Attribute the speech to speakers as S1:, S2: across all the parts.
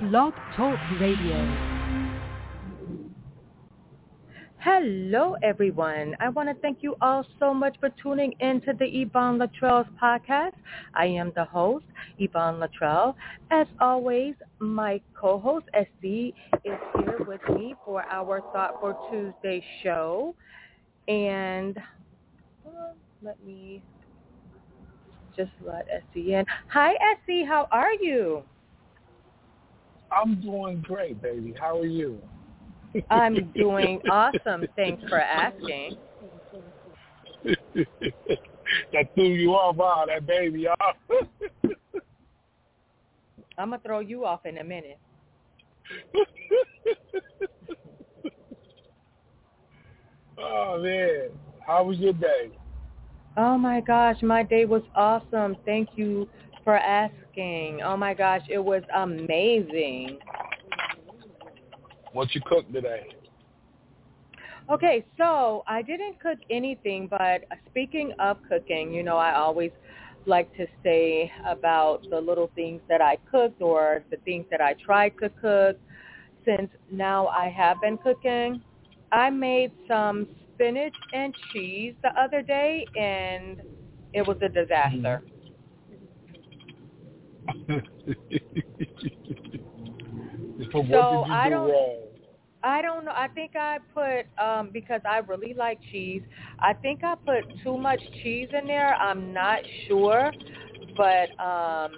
S1: Blog Talk Radio. Hello, everyone. I want to thank you all so much for tuning in to the Yvonne Latrell's podcast. I am the host, Yvonne Latrell. As always, my co-host, SC, is here with me for our Thoughtful Tuesday show. And let me just let SC in. Hi, SC. How are you?
S2: I'm doing great, baby. How are you?
S1: I'm doing awesome. Thanks for asking.
S2: that threw you off, huh? That baby off.
S1: I'm gonna throw you off in a minute.
S2: oh man, how was your day?
S1: Oh my gosh, my day was awesome. Thank you for asking. Oh my gosh, it was amazing.
S2: What you cooked today?
S1: Okay, so I didn't cook anything, but speaking of cooking, you know, I always like to say about the little things that I cooked or the things that I tried to cook. Since now I have been cooking, I made some spinach and cheese the other day, and it was a disaster. Mm-hmm.
S2: so, so
S1: I don't.
S2: Wrong?
S1: I don't know. I think I put um because I really like cheese. I think I put too much cheese in there. I'm not sure, but um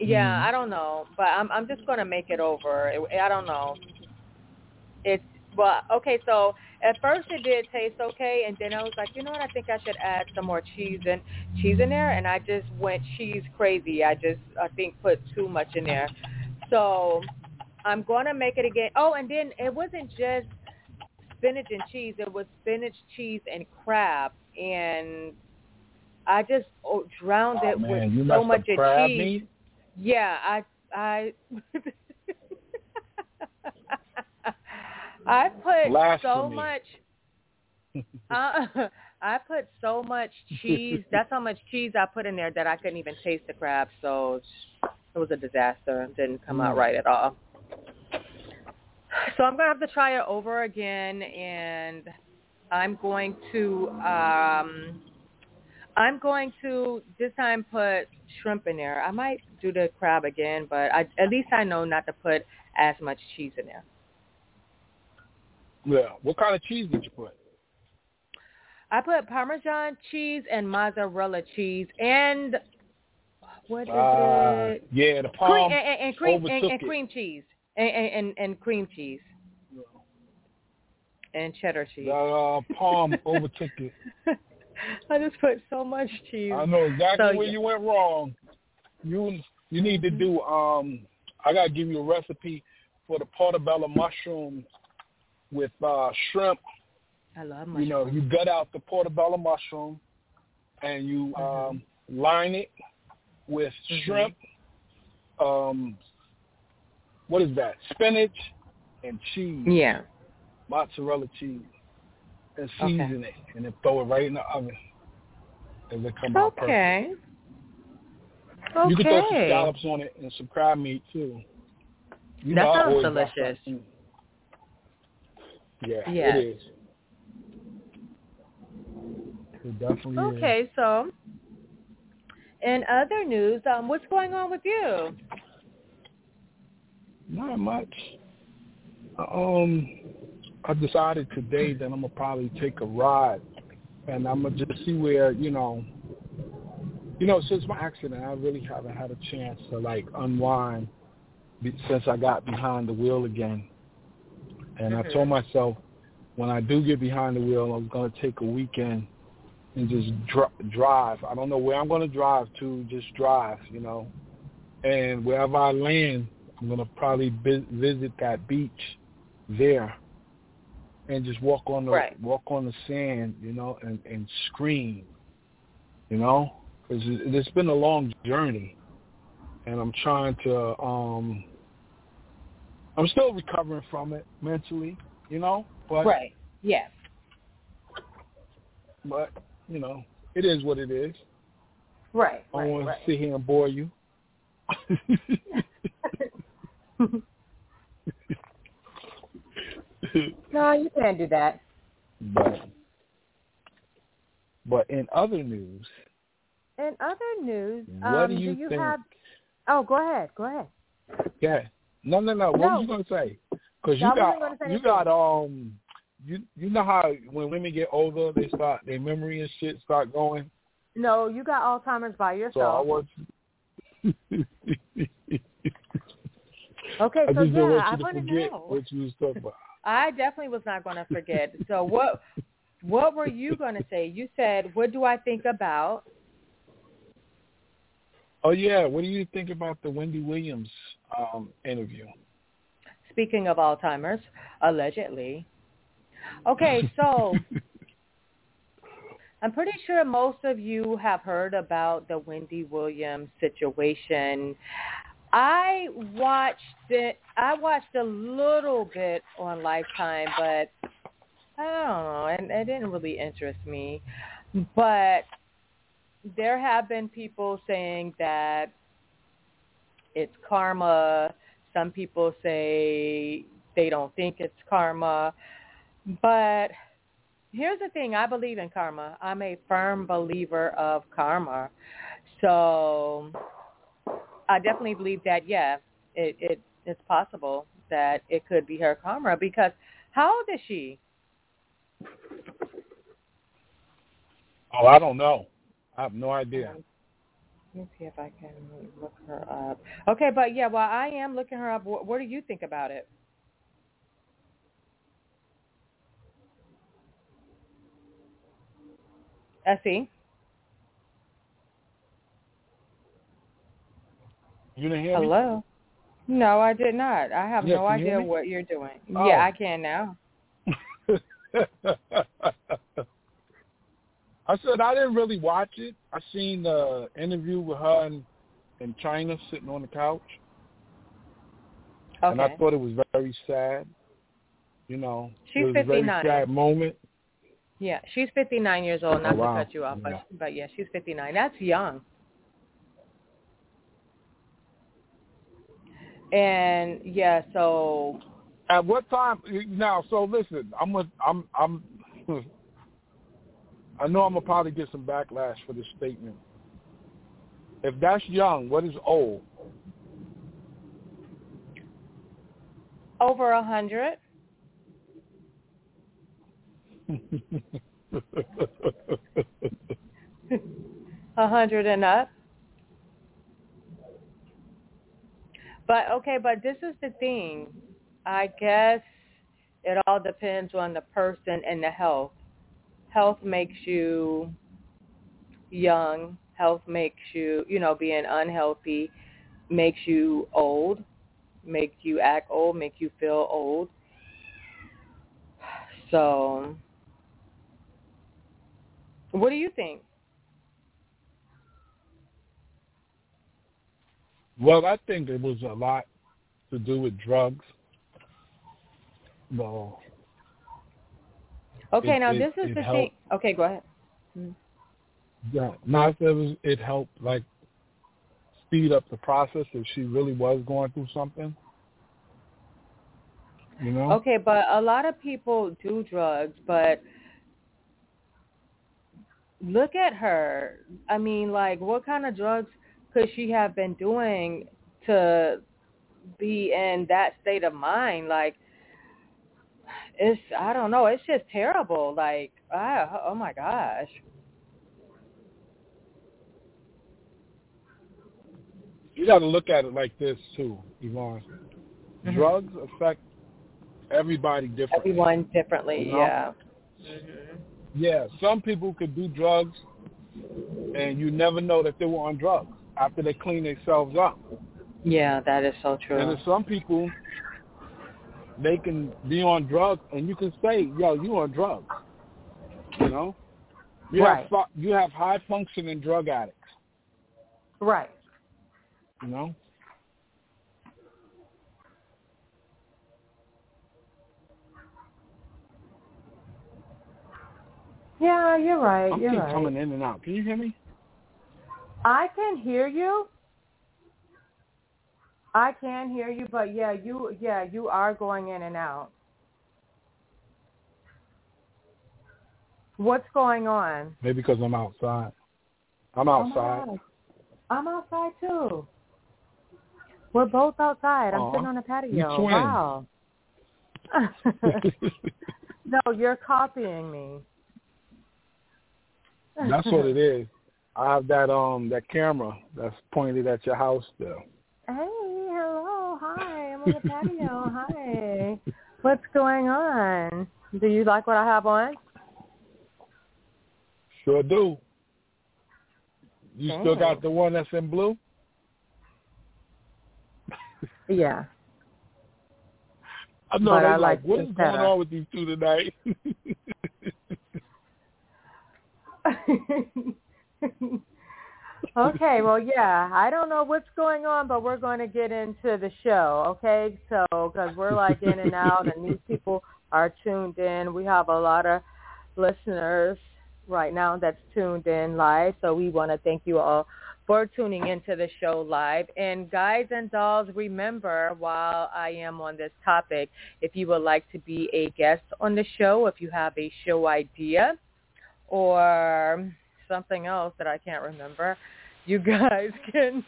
S1: yeah, mm. I don't know. But I'm I'm just gonna make it over. I don't know. It's well, okay. So at first it did taste okay, and then I was like, you know what? I think I should add some more cheese and cheese in there, and I just went cheese crazy. I just I think put too much in there. So I'm gonna make it again. Oh, and then it wasn't just spinach and cheese. It was spinach, cheese, and crab, and I just oh, drowned
S2: oh,
S1: it
S2: man,
S1: with so much of
S2: cheese.
S1: Meat? Yeah, I I. I put
S2: Blasphemy.
S1: so much. uh, I put so much cheese. That's how much cheese I put in there that I couldn't even taste the crab. So it was a disaster. It didn't come out mm. right at all. So I'm gonna have to try it over again, and I'm going to um, I'm going to this time put shrimp in there. I might do the crab again, but I, at least I know not to put as much cheese in there.
S2: Yeah. What kind of cheese did you put?
S1: I put Parmesan cheese and mozzarella cheese and what is uh,
S2: it? Yeah, the palm
S1: cream, and, and, cream and, and, cream cheese and, and, and cream cheese and cheddar cheese.
S2: The uh, palm overtook it.
S1: I just put so much cheese.
S2: I know exactly
S1: so,
S2: where
S1: yeah.
S2: you went wrong. You you need to do. Um, I gotta give you a recipe for the portobello mushroom with uh, shrimp.
S1: I love mushrooms.
S2: You know, you gut out the portobello mushroom and you
S1: mm-hmm.
S2: um, line it with
S1: mm-hmm.
S2: shrimp. Um, what is that? Spinach and cheese.
S1: Yeah.
S2: Mozzarella cheese. And season
S1: okay.
S2: it and then throw it right in the oven. And it come
S1: okay.
S2: out perfect.
S1: Okay.
S2: You can throw some scallops on it and some crab meat too. You
S1: that
S2: know,
S1: sounds delicious.
S2: Yeah,
S1: yes.
S2: it is. It definitely
S1: okay,
S2: is.
S1: so in other news, um, what's going on with you?
S2: Not much. Um, I decided today that I'm gonna probably take a ride, and I'm gonna just see where you know. You know, since my accident, I really haven't had a chance to like unwind since I got behind the wheel again. And
S1: mm-hmm.
S2: I told myself when I do get behind the wheel, I'm going to take a weekend and just dr- drive. I don't know where I'm going to drive to, just drive, you know. And wherever I land, I'm going to probably bi- visit that beach there and just walk on the
S1: right.
S2: walk on the sand, you know, and and scream, you know, because it, it's been a long journey, and I'm trying to um I'm still recovering from it mentally, you know. But
S1: right. Yeah.
S2: But you know, it is what it is.
S1: Right.
S2: I don't
S1: right,
S2: want
S1: right.
S2: to sit here and bore you.
S1: no, you can't do that.
S2: But but in other news.
S1: In other news,
S2: what
S1: um,
S2: do you,
S1: do you
S2: think?
S1: Have... Oh, go ahead. Go ahead.
S2: Yeah. No, no, no. What
S1: No.
S2: were you gonna say? Because you got you got um you you know how when women get older they start their memory and shit start going.
S1: No, you got Alzheimer's by yourself.
S2: So I want.
S1: okay,
S2: I
S1: so yeah, I
S2: you
S1: want to
S2: forget
S1: know.
S2: what you was talking about.
S1: I definitely was not going to forget. So what what were you going to say? You said, "What do I think about?"
S2: Oh yeah, what do you think about the Wendy Williams um interview?
S1: Speaking of Alzheimer's, allegedly. Okay, so I'm pretty sure most of you have heard about the Wendy Williams situation. I watched it. I watched a little bit on Lifetime, but I don't know, and it didn't really interest me. But there have been people saying that it's karma. Some people say they don't think it's karma. But here's the thing, I believe in karma. I'm a firm believer of karma. So I definitely believe that yeah, it, it it's possible that it could be her karma because how old is she?
S2: Oh, I don't know. I have no idea.
S1: Um, Let me see if I can look her up. Okay, but yeah, well, I am looking her up. What, what do you think about it? Essie?
S2: You didn't hear me?
S1: Hello? No, I did not. I have no idea what you're doing.
S2: Oh.
S1: Yeah, I can now.
S2: I said I didn't really watch it. I seen the interview with her in, in China sitting on the couch, and I thought it was very sad. You know,
S1: She's
S2: it was a very
S1: 59.
S2: sad moment.
S1: Yeah, she's 59 years old. Oh, not
S2: Oh, wow.
S1: to cut you off,
S2: Yeah.
S1: but but yeah, she's 59. That's young. And yeah, so
S2: At what time? Now, so listen, I'm with I'm I'm. I know I'm gonna probably get some backlash for this statement. If that's young, what is old?
S1: over a hundred. A hundred and up. But okay, but this is the thing. I guess it all depends on the person and the health. Health makes you young. Health makes you, you know, being unhealthy makes you old, make you act old, make you feel old. So, what do you think?
S2: well, I think it was a lot to do with drugs. No.
S1: Okay,
S2: It-
S1: now
S2: it-
S1: this is the
S2: helped.
S1: thing. Okay, go ahead. Mm-hmm.
S2: Yeah, not that it, was, it helped like speed up the process if she really was going through something. You know?
S1: Okay, but a lot of people do drugs, but look at her. I mean, like, what kind of drugs could she have been doing to be in that state of mind? Like, it's I don't know. It's just terrible. Like, ah, oh my gosh.
S2: You got to look at it like this too, Yvonne.
S1: Mhm.
S2: Drugs affect everybody differently.
S1: Everyone differently.
S2: You know?
S1: Yeah. hmm
S2: Yeah, some people could do drugs, and you never know that they were on drugs after they clean themselves up.
S1: Yeah, that is so
S2: And
S1: true.
S2: there's some people, they can be on drugs, and you can say, "Yo, you on drugs." You know, you
S1: Right.
S2: have you have high functioning drug addicts.
S1: Right.
S2: You know,
S1: Yeah, you're right.
S2: I'm
S1: you're
S2: keep
S1: right.
S2: coming in and out. Can you hear me?
S1: I can hear you. I can hear you, but yeah, you yeah, you are going in and out. What's going on?
S2: Maybe because I'm outside. I'm
S1: Oh
S2: outside.
S1: God. I'm outside too. We're both outside. I'm sitting on the patio.
S2: you twins.
S1: Wow. no, you're copying me.
S2: That's what it is. I have that um that camera that's pointed at your house still.
S1: Hey, hello, hi. I'm on the patio. hi. What's going on? Do you like what I have on?
S2: Sure do. You still got the one that's in blue?
S1: Yeah.
S2: I know
S1: But I
S2: like,
S1: like
S2: what
S1: this
S2: going on with these two tonight?
S1: okay, well, yeah, I don't know what's going on, but we're going to get into the show, okay? So, because we're like in and out, and these people are tuned in. We have a lot of listeners right now that's tuned in live, so we want to thank you all for tuning into the show live. And guys and dolls, remember while I am on this topic, if you would like to be a guest on the show, if you have a show idea or something else that I can't remember, you guys can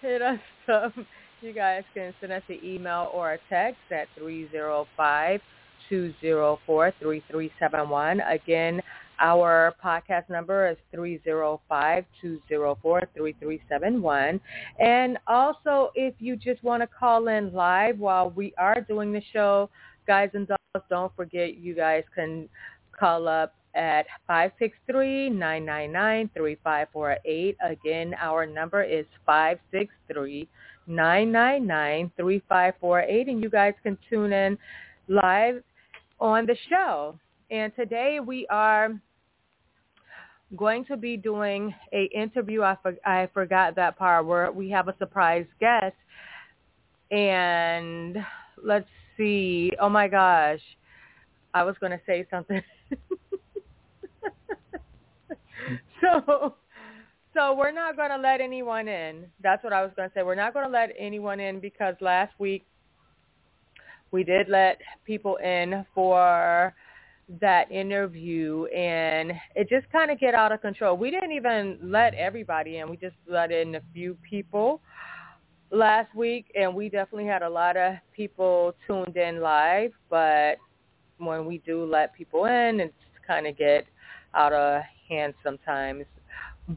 S1: hit us up. You guys can send us an email or a text at 305-204-3371. Again, our podcast number is 305-204-3371. And also, if you just want to call in live while we are doing the show, guys and dolls, don't forget you guys can call up at 563-999-3548. Again, our number is 563-999-3548, and you guys can tune in live on the show. And today we are going to be doing a interview. I, for, I forgot that part where we have a surprise guest. And let's see. Oh my gosh. I was going to say something. so so we're not going to let anyone in. That's what I was going to say. We're not going to let anyone in because last week we did let people in for that interview and it just kind of get out of control. We didn't even let everybody in. We just let in a few people last week and we definitely had a lot of people tuned in live, but when we do let people in, it's kind of get out of hand sometimes.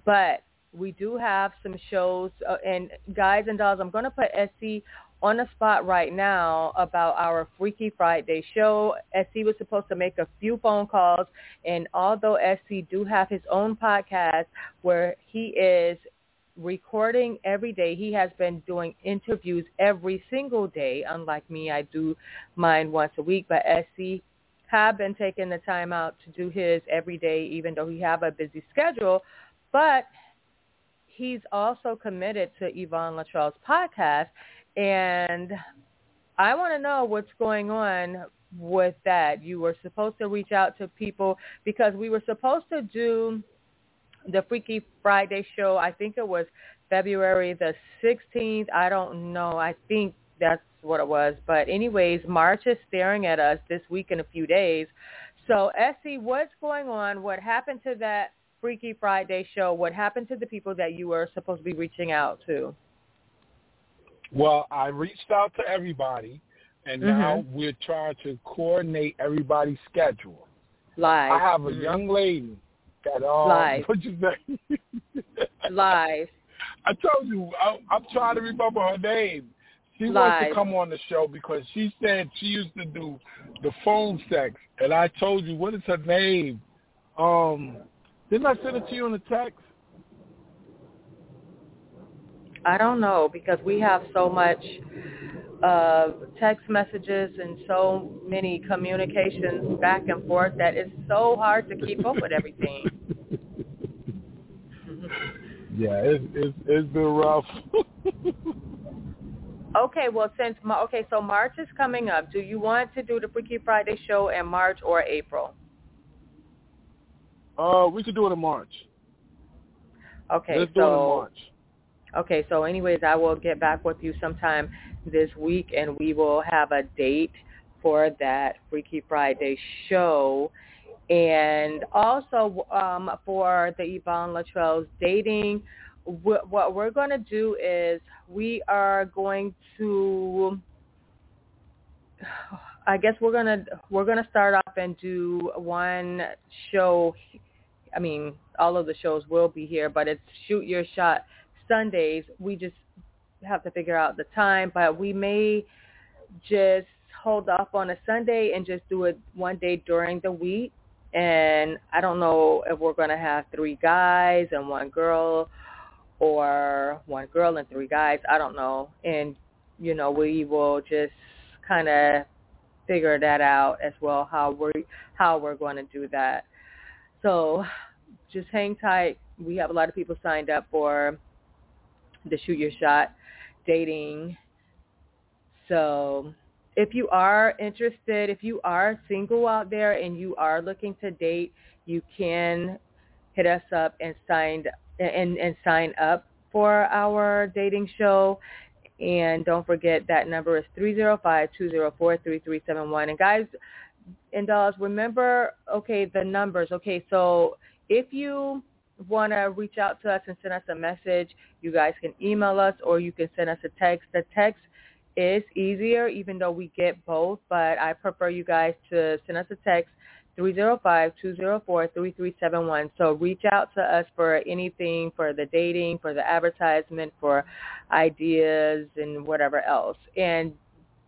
S1: But we do have some shows, uh, and guys and dolls, I'm going to put SC on the spot right now about our Freaky Friday show. SC was supposed to make a few phone calls, and although SC do have his own podcast where he is recording every day, he has been doing interviews every single day. Unlike me, I do mine once a week, but SC have been taking the time out to do his every day, even though he have a busy schedule. But he's also committed to Yvonne Latrell's podcast, and I want to know what's going on with that. You were supposed to reach out to people because we were supposed to do the Freaky Friday show. I think it was February the 16th. I don't know. I think that's what it was. But anyways, March is staring at us this week in a few days. So Essie, what's going on? What happened to that Freaky Friday show? What happened to the people that you were supposed to be reaching out to?
S2: Well, I reached out to everybody, and
S1: Mm-hmm.
S2: now we're trying to coordinate everybody's schedule.
S1: Live.
S2: I have a
S1: Mhm.
S2: young lady that um,
S1: Live.
S2: what you say?
S1: Live.
S2: I told you I, I'm trying to remember her name. She wants to come on the show because she said she used to do the phone sex, and I told you what is her name? Um, didn't I send it to you in the text?
S1: I don't know because we have so much uh, text messages and so many communications back and forth that it's so hard to keep up with everything.
S2: Yeah, it's it's, it's been rough.
S1: Okay, well, since okay, so March is coming up. Do you want to do the Freaky Friday show in March or April?
S2: uh, we could do it in March.
S1: Okay,
S2: Let's do it in
S1: so
S2: March.
S1: okay, so anyways, I will get back with you sometime this week, and we will have a date for that Freaky Friday show. And also um, for the Yvonne Latrell's dating, what we're going to do is we are going to I guess we're gonna we're gonna start off and do one show. I mean, all of the shows will be here, but it's shoot your shot Sundays. We just have to figure out the time, but we may just hold off on a Sunday and just do it one day during the week. And I don't know if we're going to have three guys and one girl or one girl and three guys. I don't know. And, you know, we will just kind of figure that out as well, how we're, how we're going to do that. So just hang tight. We have a lot of people signed up for the Shoot Your Shot dating. So if you are interested, if you are single out there and you are looking to date, you can hit us up and sign and, and sign up for our dating show. And don't forget that number is 305-204-3371. And guys and dolls, remember, okay, the numbers. Okay, so if you want to reach out to us and send us a message, you guys can email us or you can send us a text. The text is easier even though we get both, but I prefer you guys to send us a text 305-204-3371. So reach out to us for anything, for the dating, for the advertisement, for ideas and whatever else. And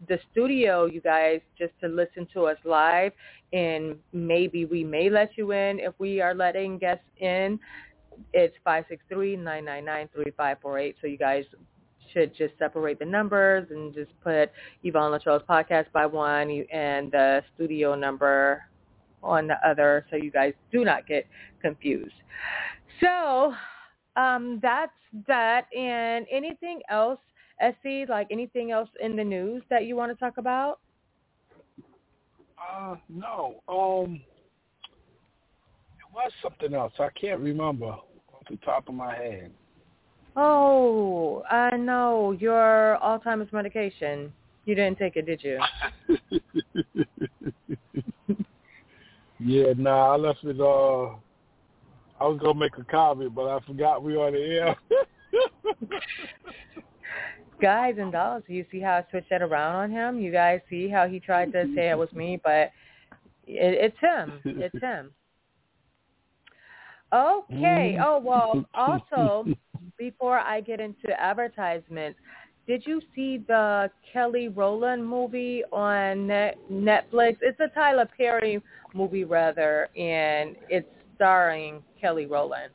S1: the studio, you guys, just to listen to us live, and maybe we may let you in if we are letting guests in. It's 563-999-3548. So you guys should just separate the numbers and just put Yvonne Latrell's podcast by one and the studio number on the other so you guys do not get confused. So um, that's that. And anything else, Essie, like anything else in the news that you want to talk about?
S2: Uh, no. Um, it was something else. I can't remember off the top of my head.
S1: Oh, I know your Alzheimer's medication. You didn't take it, did you?
S2: yeah, nah, I left it. Uh, I was gonna make a comment, but I forgot we on the air.
S1: guys and dolls, you see how I switched that around on him? You guys see how he tried to say it was me, but it, it's him. It's him. Okay. Oh well. Also, before I get into advertisements, did you see the Kelly Rowland movie on Netflix? It's a Tyler Perry movie, rather, and it's starring Kelly Rowland.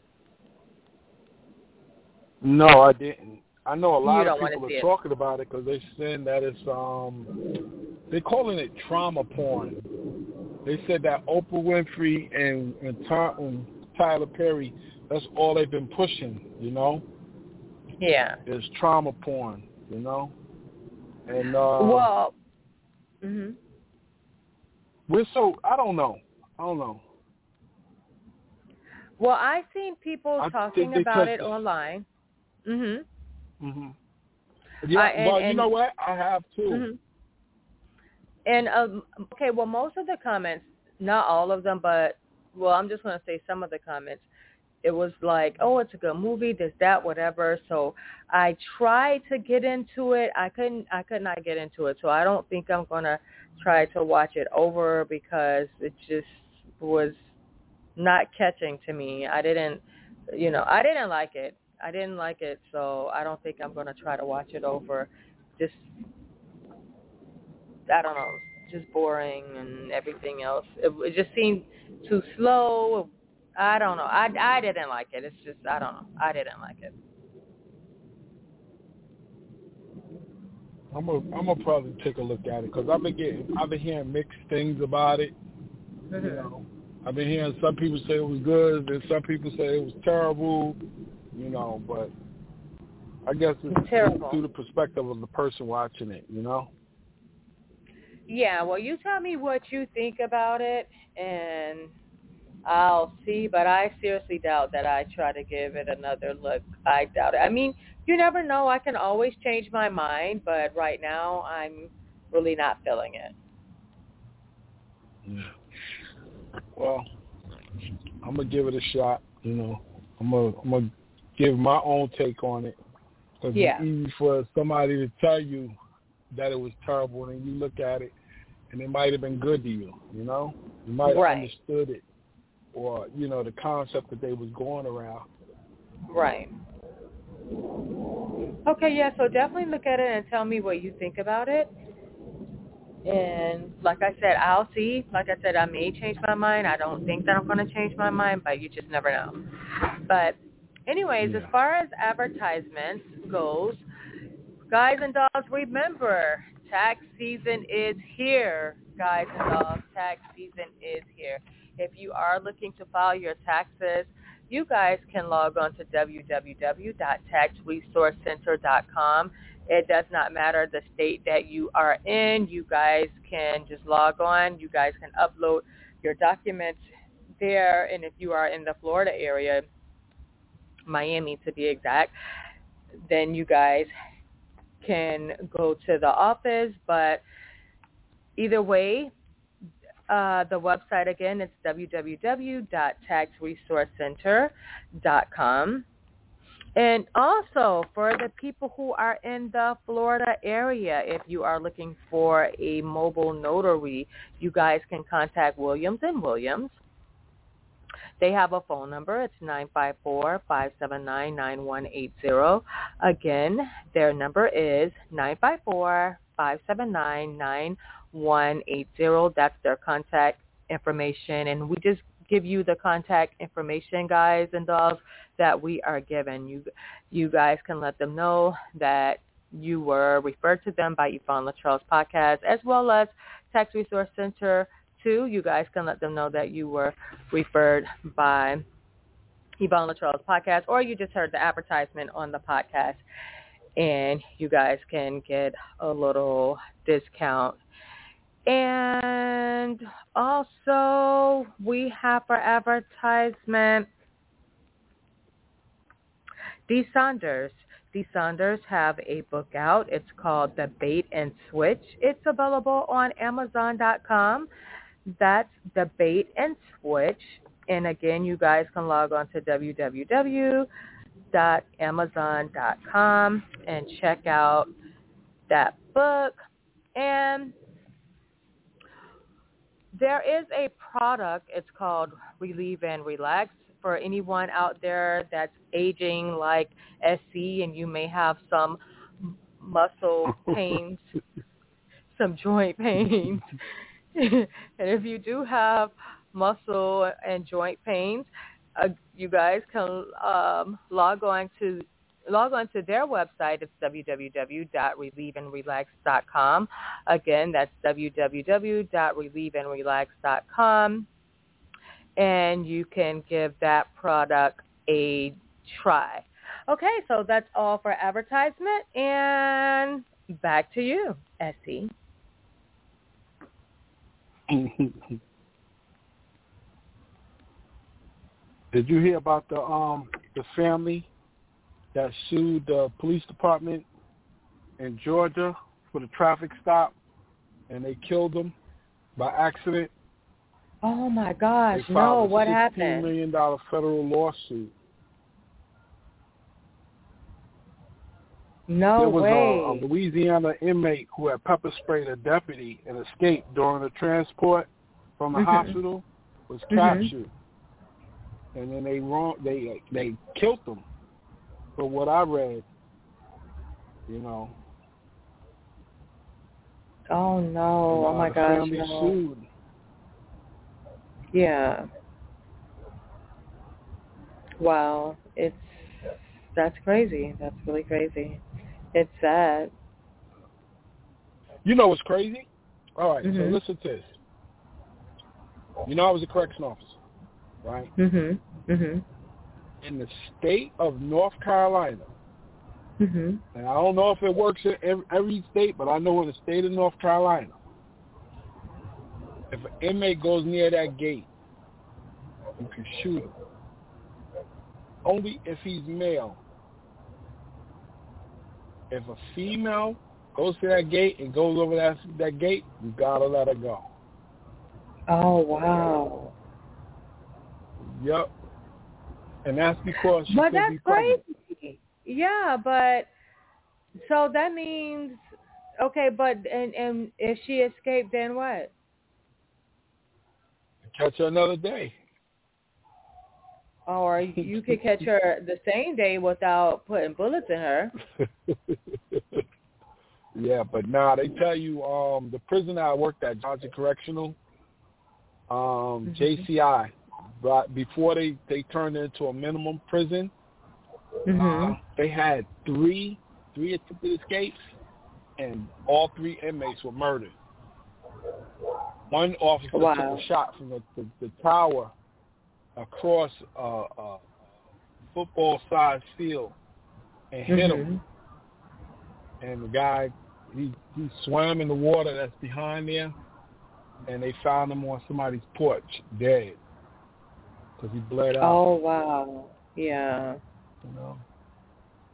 S2: No, I didn't. I know a lot of people are talking about it because they're saying that it's um they're calling it trauma porn. They said that Oprah Winfrey and and, Tom, and Tyler Perry, that's all they've been pushing, you know.
S1: Yeah.
S2: Is trauma porn, you know, and uh,
S1: well, mhm.
S2: We're so I don't know. I don't know.
S1: Well, I've seen people I talking about it online. Mhm.
S2: Mhm. Yeah. Uh, and, well, and, you know what? I have too. Mm-hmm.
S1: And um, okay, well, most of the comments, not all of them, but well, I'm just going to say some of the comments. It was like, oh, it's a good movie, this, that, whatever. So I tried to get into it. I couldn't. I could not get into it. So I don't think I'm going to try to watch it over because it just was not catching to me. I didn't, you know, I didn't like it. I didn't like it, so I don't think I'm going to try to watch it over. Just, I don't know, just boring and everything else. It, it just seemed too slow. I don't know. I I didn't like it. It's just I don't know. I didn't like it.
S2: I'm gonna I'm gonna probably take a look at it because I've been getting I've been hearing mixed things about it. Mm-hmm. You know, I've been hearing some people say it was good, and some people say it was terrible you know, but I guess it's
S1: Terrible.
S2: through the perspective of the person watching it, you know?
S1: Yeah, well, you tell me what you think about it, and I'll see. But I seriously doubt that I try to give it another look. I doubt it. I mean, you never know. I can always change my mind, but right now I'm really not feeling it.
S2: Yeah. well, I'm gonna give it a shot. You know, I'm gonna I'm gonna give my own take on it. Cause
S1: yeah.
S2: it's easy for somebody to tell you that it was terrible, and you look at it, and it might have been good to you. You know, you might have
S1: right.
S2: understood it, or you know, the concept that they was going around.
S1: Right. Okay, yeah, so definitely look at it and tell me what you think about it. And like I said, I'll see. Like I said, I may change my mind. I don't think that I'm going to change my mind, but you just never know. But anyways,
S2: yeah.
S1: as far as advertisements goes, guys and dolls, remember, tax season is here. Guys and dolls, tax season is here. If you are looking to file your taxes, you guys can log on to www.taxresourcecenter.com it does not matter the state that you are in. You guys can just log on. You guys can upload your documents there. And if you are in the Florida area, Miami to be exact, then you guys can go to the office. But either way, uh, the website again, it's www.taxresourcecenter.com. And also for the people who are in the Florida area, if you are looking for a mobile notary, you guys can contact Williams and Williams. They have a phone number. It's 954-579-9180. Again, their number is 954-579-9180. That's their contact information. And we just give you the contact information, guys and dolls, that we are given. You, you guys can let them know that you were referred to them by Yvonne Latrell's podcast, as well as Tax Resource Center too. You guys can let them know that you were referred by Yvonne Latrell's podcast, or you just heard the advertisement on the podcast, and you guys can get a little discount and also we have our advertisement Dee Saunders. Dee Saunders have a book out. It's called The Bait and Switch. It's available on Amazon.com. That's The Bait and Switch. And again, you guys can log on to www.amazon.com and check out that book. And there is a product. It's called Relieve and Relax for anyone out there that's aging like SC and you may have some muscle pains, some joint pains. and if you do have muscle and joint pains, uh, you guys can um, log on to log on to their website. It's www.relieveandrelax.com. Again, that's www.relieveandrelax.com. And you can give that product a try. Okay, so that's all for advertisement. And back to you, Essie.
S2: Did you hear about the um the family that sued the police department in Georgia for the traffic stop, and they killed them by accident.
S1: Oh my gosh! No, what happened?
S2: $16 million federal lawsuit.
S1: No
S2: there was
S1: way.
S2: A, a Louisiana inmate who had pepper sprayed a deputy and escaped during the transport from the
S1: mm-hmm.
S2: hospital was
S1: mm-hmm.
S2: captured, mm-hmm. and then they wrong they they killed them from what I read, you know.
S1: Oh no! oh my gosh!
S2: Family
S1: no.
S2: sued.
S1: Yeah. Wow, it's that's crazy. That's really crazy. It's sad.
S2: You know what's crazy? All right,
S1: mm-hmm.
S2: so listen to this. You know I was a correction officer, right?
S1: Mhm. Mhm
S2: in the state of North Carolina,
S1: mm-hmm.
S2: and I don't know if it works in every, every state, but I know in the state of North Carolina, if an inmate goes near that gate, you can shoot him. Only if he's male. If a female goes to that gate and goes over that that gate, you gotta let her go.
S1: Oh wow.
S2: Yep. And that's because she
S1: but that's
S2: be pregnant.
S1: crazy. Yeah, but so that means okay, but and and if she escaped, then what?
S2: Catch her another day.
S1: Or you could catch her the same day without putting bullets in her.
S2: yeah, but nah, they tell you um the prison I worked at, Johnson Correctional, um,
S1: Mhm.
S2: JCI, but before they they turned into a minimum prison,
S1: Mhm.
S2: uh, they had three three attempted escapes, and all three inmates were murdered. One officer
S1: Wow.
S2: took a shot from the, the, the tower across a uh, football-sized field and hit him.
S1: Mhm.
S2: And the guy, he he swam in the water that's behind there, and they found him on somebody's porch dead because he bled out.
S1: Oh wow. Yeah.
S2: You know.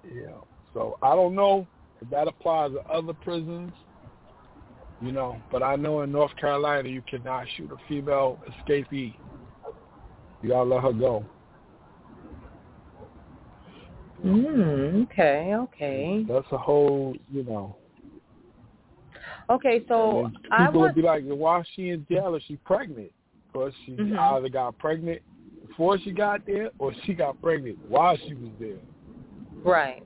S2: Yeah. So I don't know if that applies to other prisons. You know, but I know in North Carolina you cannot shoot a female escapee. You gotta let her go.
S1: Mm, okay, okay.
S2: That's a whole, you know.
S1: Okay, so
S2: and
S1: I
S2: people
S1: want
S2: would be like, "Why is she in jail? Is she pregnant?" Because she
S1: Mhm.
S2: either got pregnant before she got there, or she got pregnant while she was there.
S1: right.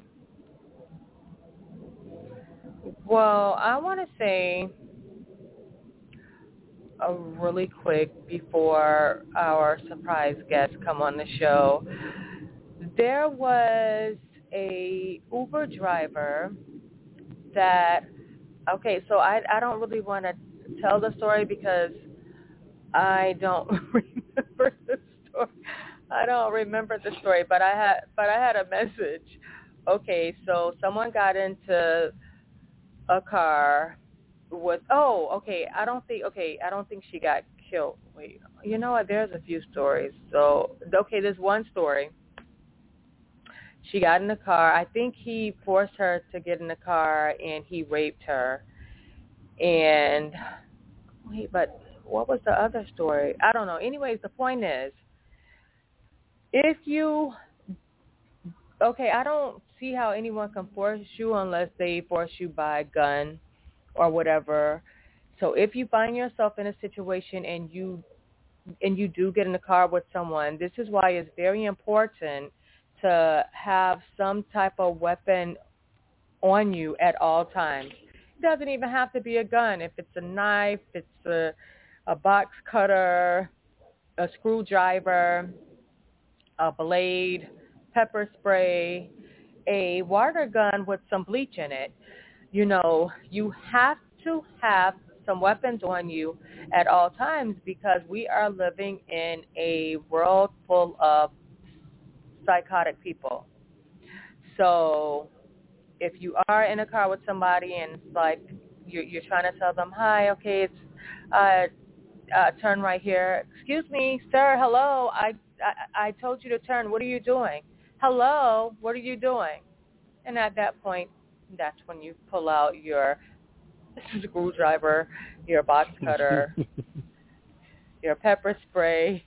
S1: Well, I want to say a really quick before our surprise guests come on the show. There was a Uber driver that okay, so I I don't really want to tell the story because I don't remember the. I don't remember the story, but I had but I had a message. Okay, so someone got into a car with oh, okay, I don't think okay, I don't think she got killed. Wait. You know what? There's a few stories. So, okay, there's one story. She got in the car. I think he forced her to get in the car and he raped her. And wait, but what was the other story? I don't know. Anyways, the point is, if you okay, I don't see how anyone can force you unless they force you by a gun or whatever. So if you find yourself in a situation and you and you do get in the car with someone, this is why it's very important to have some type of weapon on you at all times. It doesn't even have to be a gun. If it's a knife, it's a a box cutter, a screwdriver, a blade, pepper spray, a water gun with some bleach in it. You know, you have to have some weapons on you at all times because we are living in a world full of psychotic people. So if you are in a car with somebody and it's like you're, you're trying to tell them, hi, okay, it's uh, uh, turn right here. Excuse me, sir, hello. I, I I told you to turn. What are you doing? Hello, what are you doing? And at that point, that's when you pull out your screwdriver, your box cutter, your pepper spray,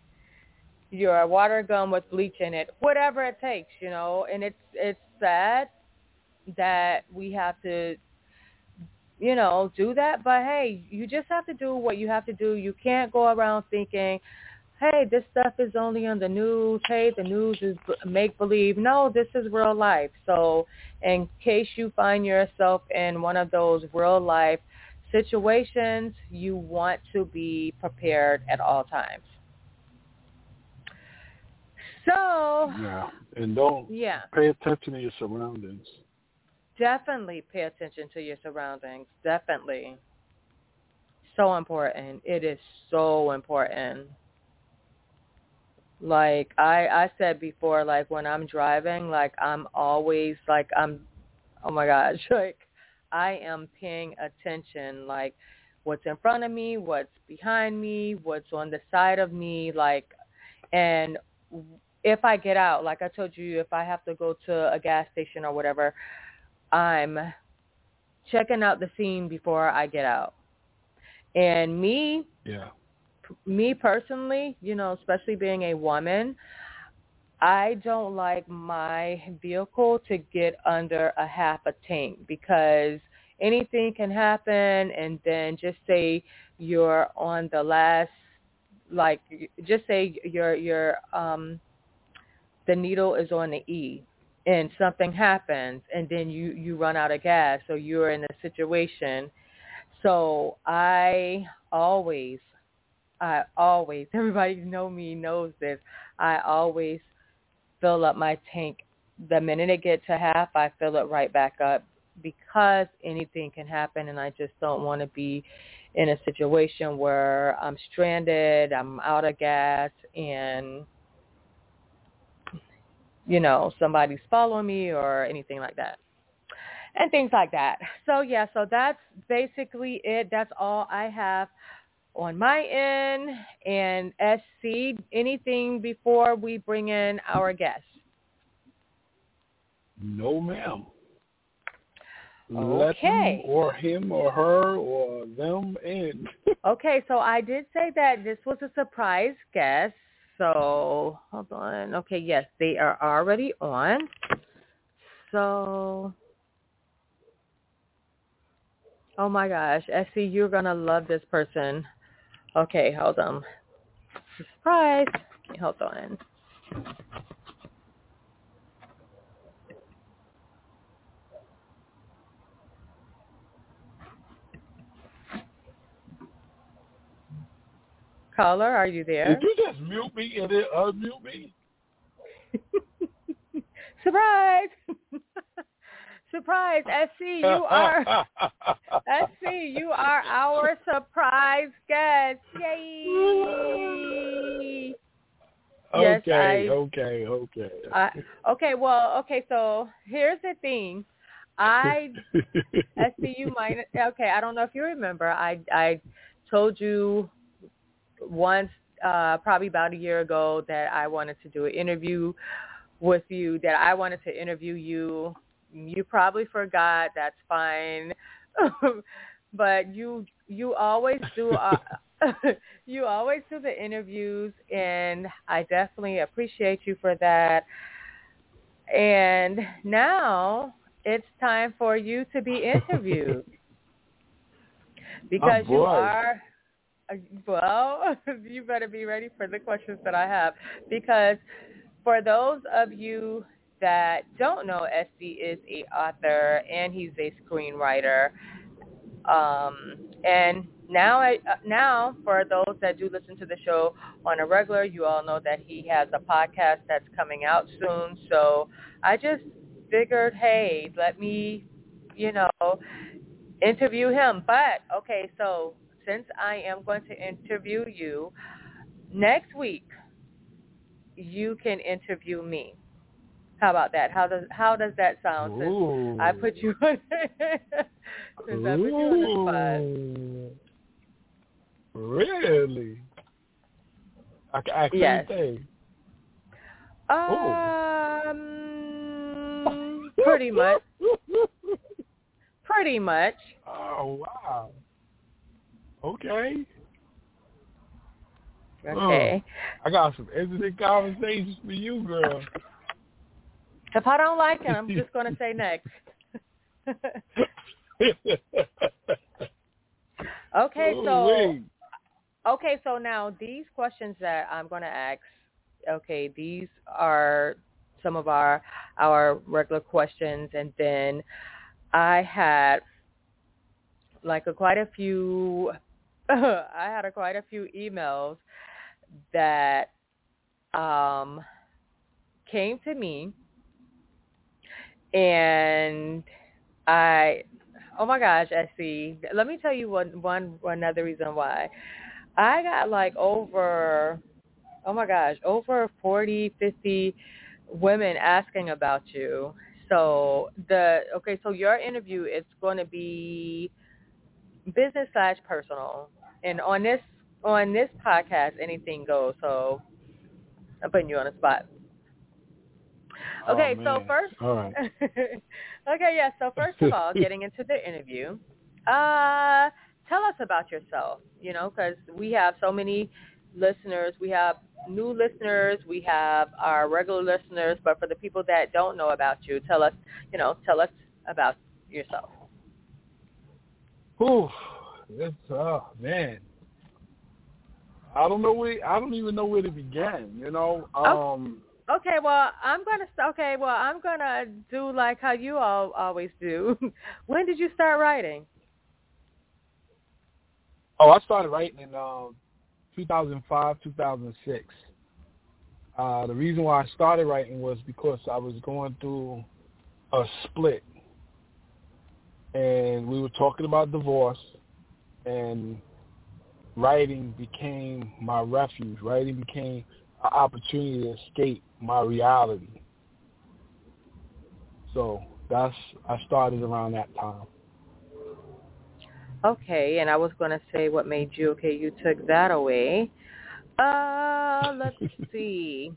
S1: your water gun with bleach in it, whatever it takes, you know. And it's it's sad that we have to you know, do that, but hey, you just have to do what you have to do. You can't go around thinking, hey, this stuff is only on the news. Hey, the news is make believe. No, this is real life. So, in case you find yourself in one of those real life situations, you want to be prepared at all times. So,
S2: Yeah, and don't
S1: yeah,
S2: pay attention to your surroundings.
S1: definitely pay attention to your surroundings. Definitely. So important. It is so important. Like I I said before like when I'm driving like I'm always like I'm oh my gosh, like I am paying attention like what's in front of me, what's behind me, what's on the side of me like and if I get out, like I told you if I have to go to a gas station or whatever, I'm checking out the scene before I get out. And me
S2: Yeah.
S1: Me personally, you know, especially being a woman, I don't like my vehicle to get under a half a tank because anything can happen and then just say you're on the last like just say your your um the needle is on the E and something happens and then you you run out of gas. So you're in a situation. So I always I always everybody know me knows this I always fill up my tank the minute it gets to half I fill it right back up because anything can happen and I just don't want to be in a situation where I'm stranded, I'm out of gas and you know, somebody's following me or anything like that. And things like that. So yeah, so that's basically it. That's all I have on my end. And SC, anything before we bring in our guest?
S2: No, ma'am.
S1: Okay.
S2: Or him or her or them in.
S1: okay, so I did say that this was a surprise guest. So hold on. Okay, yes, they are already on. So, oh my gosh, SC, you're gonna love this person. Okay, hold on. Surprise. Okay, hold on. Caller, are you there?
S2: Did you just mute me and then unmute me?
S1: Surprise! surprise, SC, you are SC, you are our surprise guest. Yay!
S2: okay,
S1: yes, I,
S2: okay, okay.
S1: I, okay, well, okay, so here's the thing. I SC, you might okay, I don't know if you remember. I I told you once uh probably about a year ago that I wanted to do an interview with you that I wanted to interview you. You probably forgot, that's fine. but you you always do uh, you always do the interviews and I definitely appreciate you for that. And now it's time for you to be interviewed. because
S2: oh,
S1: you are well, you better be ready for the questions that I have because for those of you that don't know, SC is a author and he's a screenwriter. Um, and now, I, uh, now for those that do listen to the show on a regular, you all know that he has a podcast that's coming out soon. So I just figured, hey, let me, you know, interview him. But okay, so since I am going to interview you next week, you can interview me. How about that? How does how does that sound? Since I put you on since I put you on the spot.
S2: Really? I can ask
S1: yes.
S2: anything.
S1: Um, pretty much. pretty much.
S2: Oh wow. Okay.
S1: Okay.
S2: Oh, I got some interesting conversations for you, girl.
S1: If I don't like it, I'm just going to say next. okay, so okay, so now these questions that I'm going to ask. Okay, these are some of our our regular questions, and then I had like a, quite a few. I had a, quite a few emails that um, came to me, and I, oh my gosh, see. Let me tell you one one another reason why. I got like over, oh my gosh, over forty, fifty women asking about you. So the okay, so your interview it's going to be business slash personal, and on this on this podcast, anything goes. So I'm putting you on the spot. Okay,
S2: oh,
S1: so first,
S2: right.
S1: okay, yeah. So first of all, getting into the interview, uh, tell us about yourself, you know, because we have so many listeners. We have new listeners. We have our regular listeners. But for the people that don't know about you, tell us, you know, tell us about yourself.
S2: Ooh, it's oh man. I don't know where I don't even know where to begin, you know.
S1: Oh. Okay, well, I'm gonna okay, well, I'm gonna do like how you all always do. when did you start writing?
S2: Oh, I started writing in um, 2005, 2006. Uh, the reason why I started writing was because I was going through a split, and we were talking about divorce, and writing became my refuge. Writing became an opportunity to escape my reality. So that's I started around that time.
S1: Okay, and I was going to say what made you okay. You took that away. Uh, let's see.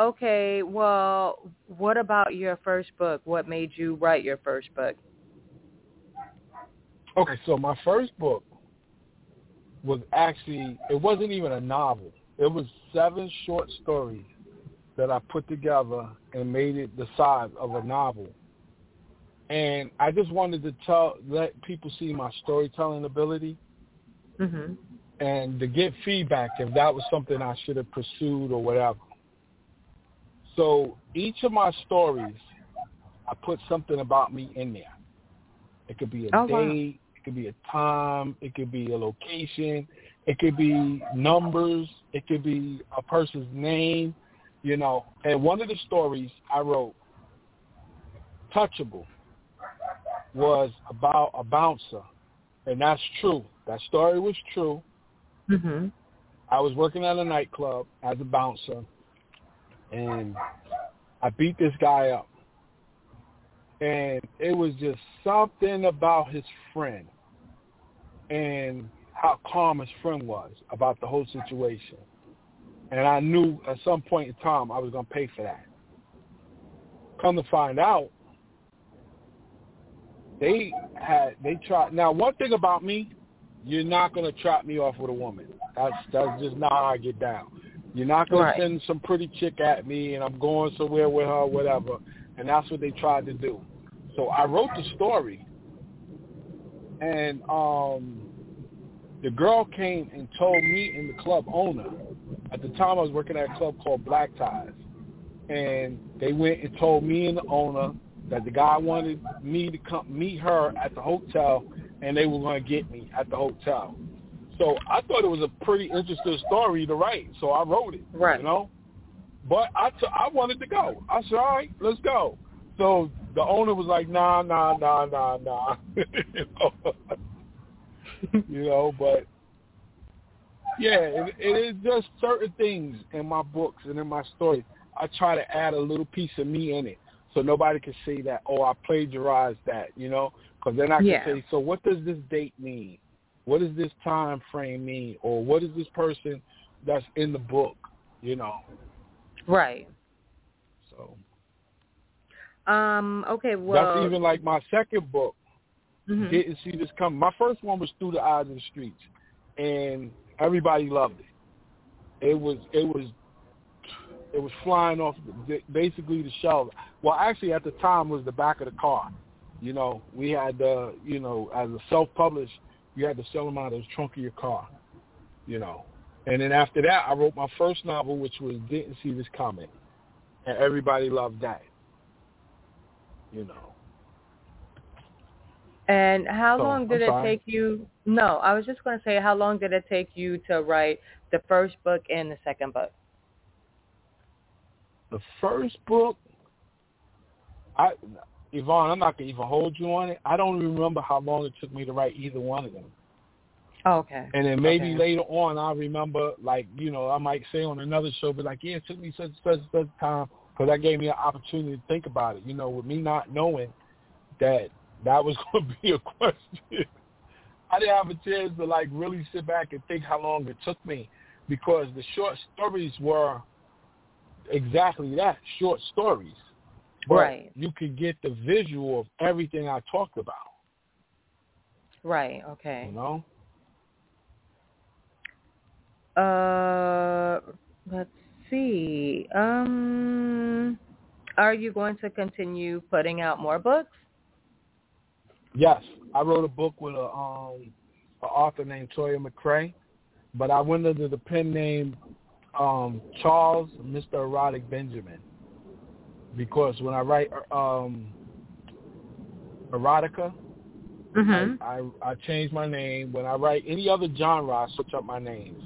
S1: Okay, well, what about your first book? What made you write your first book?
S2: Okay, so my first book was actually it wasn't even a novel. It was seven short stories that I put together and made it the size of a novel. And I just wanted to tell let people see my storytelling ability
S1: Mhm.
S2: and to get feedback if that was something I should have pursued or whatever. So each of my stories, I put something about me in there. It could be a
S1: Oh, wow.
S2: date, it could be a time, it could be a location, it could be numbers, it could be a person's name, you know. And one of the stories I wrote, Touchable, was about a bouncer. And that's true. That story was true.
S1: Mhm.
S2: I was working at a nightclub as a bouncer, and I beat this guy up. And it was just something about his friend and how calm his friend was about the whole situation. And I knew at some point in time I was going to pay for that. Come to find out, they had they tried. Now, one thing about me, you're not going to trap me off with a woman. That's that's just not how I get down. You're not going
S1: Right.
S2: to send some pretty chick at me, and I'm going somewhere with her, whatever. And that's what they tried to do. So I wrote the story, and um, the girl came and told me and the club owner. At the time, I was working at a club called Black Ties, and they went and told me and the owner that the guy wanted me to come meet her at the hotel, and they were going to get me at the hotel. So I thought it was a pretty interesting story to write, so I wrote it.
S1: Right.
S2: You know, but I t- I wanted to go. I said, all right, let's go. So the owner was like, nah, nah, nah, nah, nah. you, know? You know, but yeah, it, it is just certain things in my books and in my story. I try to add a little piece of me in it, so nobody can say that, oh, I plagiarized that, you know, because then I can
S1: Yeah.
S2: say, so what does this date mean? What does this time frame mean? Or what is this person that's in the book, you know?
S1: Right.
S2: So
S1: Um. Okay. Well.
S2: that's even like my second book.
S1: Mhm.
S2: didn't see this coming. My first one was Through the Eyes of the Streets, and everybody loved it. It was it was it was flying off basically the shelf. Well, actually at the time was the back of the car. You know, we had uh, you know as a self-published, you had to sell them out of the trunk of your car. You know, and then after that, I wrote my first novel, which was Didn't See This Coming, and everybody loved that. You know.
S1: And how
S2: So,
S1: long did it take you? No, I was just going to say, how long did it take you to write the first book and the second book?
S2: The first book, I Yvonne, I'm not gonna even hold you on it. I don't remember how long it took me to write either one of them.
S1: Oh, okay.
S2: And then maybe
S1: Okay.
S2: later on, I remember, like you know, I might say on another show, but like, yeah, it took me such such such time because that gave me an opportunity to think about it. You know, with me not knowing that that was going to be a question, I didn't have a chance to like really sit back and think how long it took me because the short stories were exactly that, short stories. But
S1: Right.
S2: you could get the visual of everything I talked about.
S1: Right. Okay.
S2: You know.
S1: Uh, let's see. Um, are you going to continue putting out more books?
S2: Yes, I wrote a book with a um an author named Toya McCrae, but I went under the pen name um Charles Mr. Erotic Benjamin because when I write um erotica,
S1: mm-hmm.
S2: I, I I change my name. When I write any other genre, I switch up my names.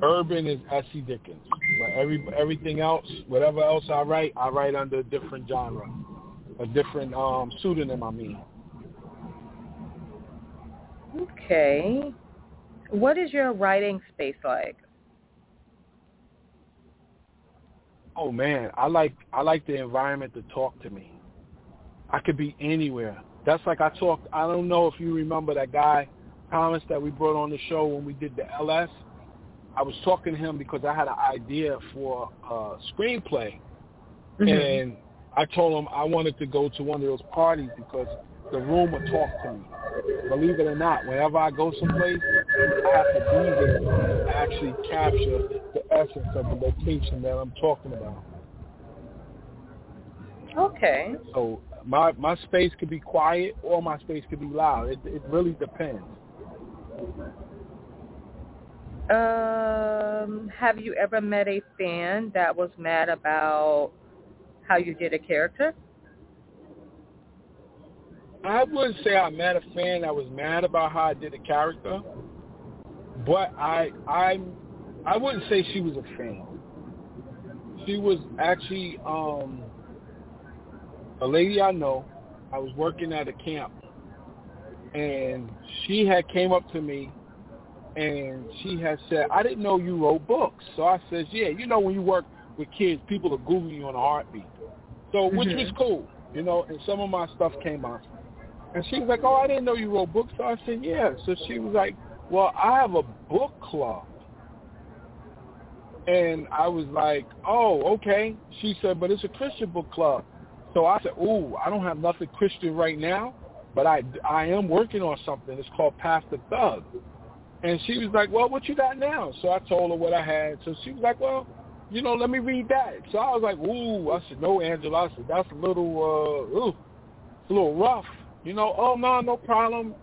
S2: Urban is S.C. Dickens, but every everything else, whatever else I write, I write under a different genre, a different um pseudonym. I mean.
S1: Okay. What is your writing space like?
S2: Oh man, I like I like the environment to talk to me. I could be anywhere. That's like I talked. I don't know if you remember that guy Thomas that we brought on the show when we did the LS. I was talking to him because I had an idea for a screenplay,
S1: mm-hmm.
S2: and I told him I wanted to go to one of those parties because the room will talk to me. Believe it or not, whenever I go someplace, I have to be there to actually capture the essence of the location that I'm talking about.
S1: Okay.
S2: So my my space could be quiet or my space could be loud. It it really depends.
S1: Um, have you ever met a fan that was mad about how you did a character?
S2: I wouldn't say I met a fan that was mad about how I did a character, but I I I wouldn't say she was a fan. She was actually um a lady I know. I was working at a camp, and she had came up to me, and she had said, "I didn't know you wrote books." So I says, "Yeah, you know when you work with kids, people are googling you on a heartbeat." So which
S1: mm-hmm.
S2: was cool, you know. And some of my stuff came out. And she was like, "Oh, I didn't know you wrote books." So I said, "Yeah." So she was like, "Well, I have a book club." And I was like, "Oh, okay." She said, "But it's a Christian book club." So I said, "Ooh, I don't have nothing Christian right now, but I I am working on something. It's called Pastor Thug." And she was like, "Well, what you got now?" So I told her what I had. So she was like, "Well, you know, let me read that." So I was like, "Ooh," I said, "No, Angela." I said, "That's a little, uh, ooh, it's a little rough." You know, oh no, no problem.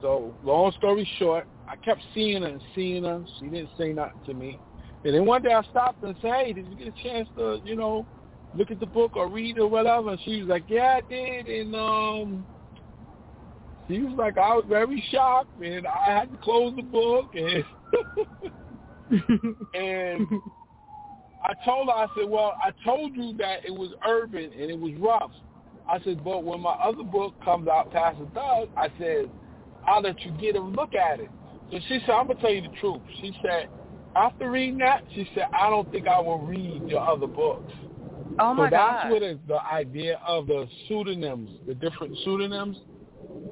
S2: So long story short, I kept seeing her and seeing her. She didn't say nothing to me. And then one day I stopped and said, hey, did you get a chance to, you know, look at the book or read or whatever? And she was like, yeah, I did. And um, she was like, I was very shocked, and I had to close the book. And and I told her, I said, well, I told you that it was urban and it was rough. I said, but when my other book comes out, Pastor Thug, I said, I'll let you get a look at it. So she said, I'm going to tell you the truth. She said, after reading that, she said, I don't think I will read your other books.
S1: Oh,
S2: my
S1: so
S2: that's
S1: God.
S2: what is the idea of the pseudonyms, the different pseudonyms,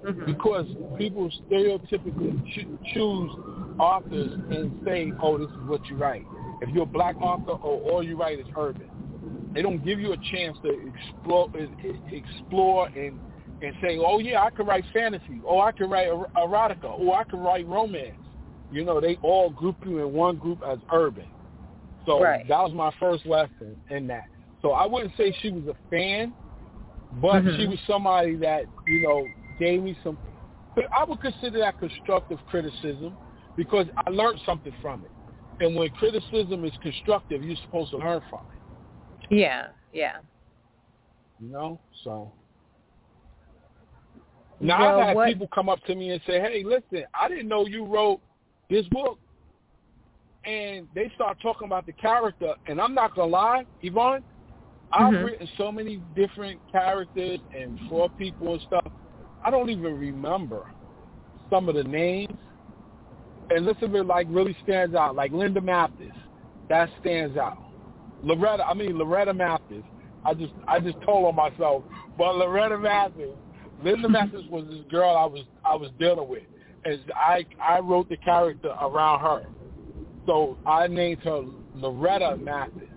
S1: mm-hmm.
S2: because people stereotypically cho- choose authors and say, oh, this is what you write. If you're a black author, oh, all you write is urban. They don't give you a chance to explore, explore and and say, oh yeah, I can write fantasy, oh I can write er, erotica, oh I can write romance. You know, they all group you in one group as urban. So
S1: right.
S2: that was my first lesson in that. So I wouldn't say she was a fan, but
S1: mm-hmm.
S2: she was somebody that you know gave me some. But I would consider that constructive criticism because I learned something from it. And when criticism is constructive, you're supposed to learn from it.
S1: Yeah, yeah.
S2: You know, so now
S1: well,
S2: I've had
S1: what...
S2: people come up to me and say, "Hey, listen, I didn't know you wrote this book," and they start talking about the character. And I'm not gonna lie, Yvonne, I've
S1: mm-hmm.
S2: written so many different characters and for people and stuff. I don't even remember some of the names. And listen, it like really stands out. Like Linda Mathis, that stands out. Loretta, I mean Loretta Mathis. I just I just told on myself, but Loretta Mathis, Linda Mathis was this girl I was I was dealing with, and I I wrote the character around her, so I named her Loretta Mathis.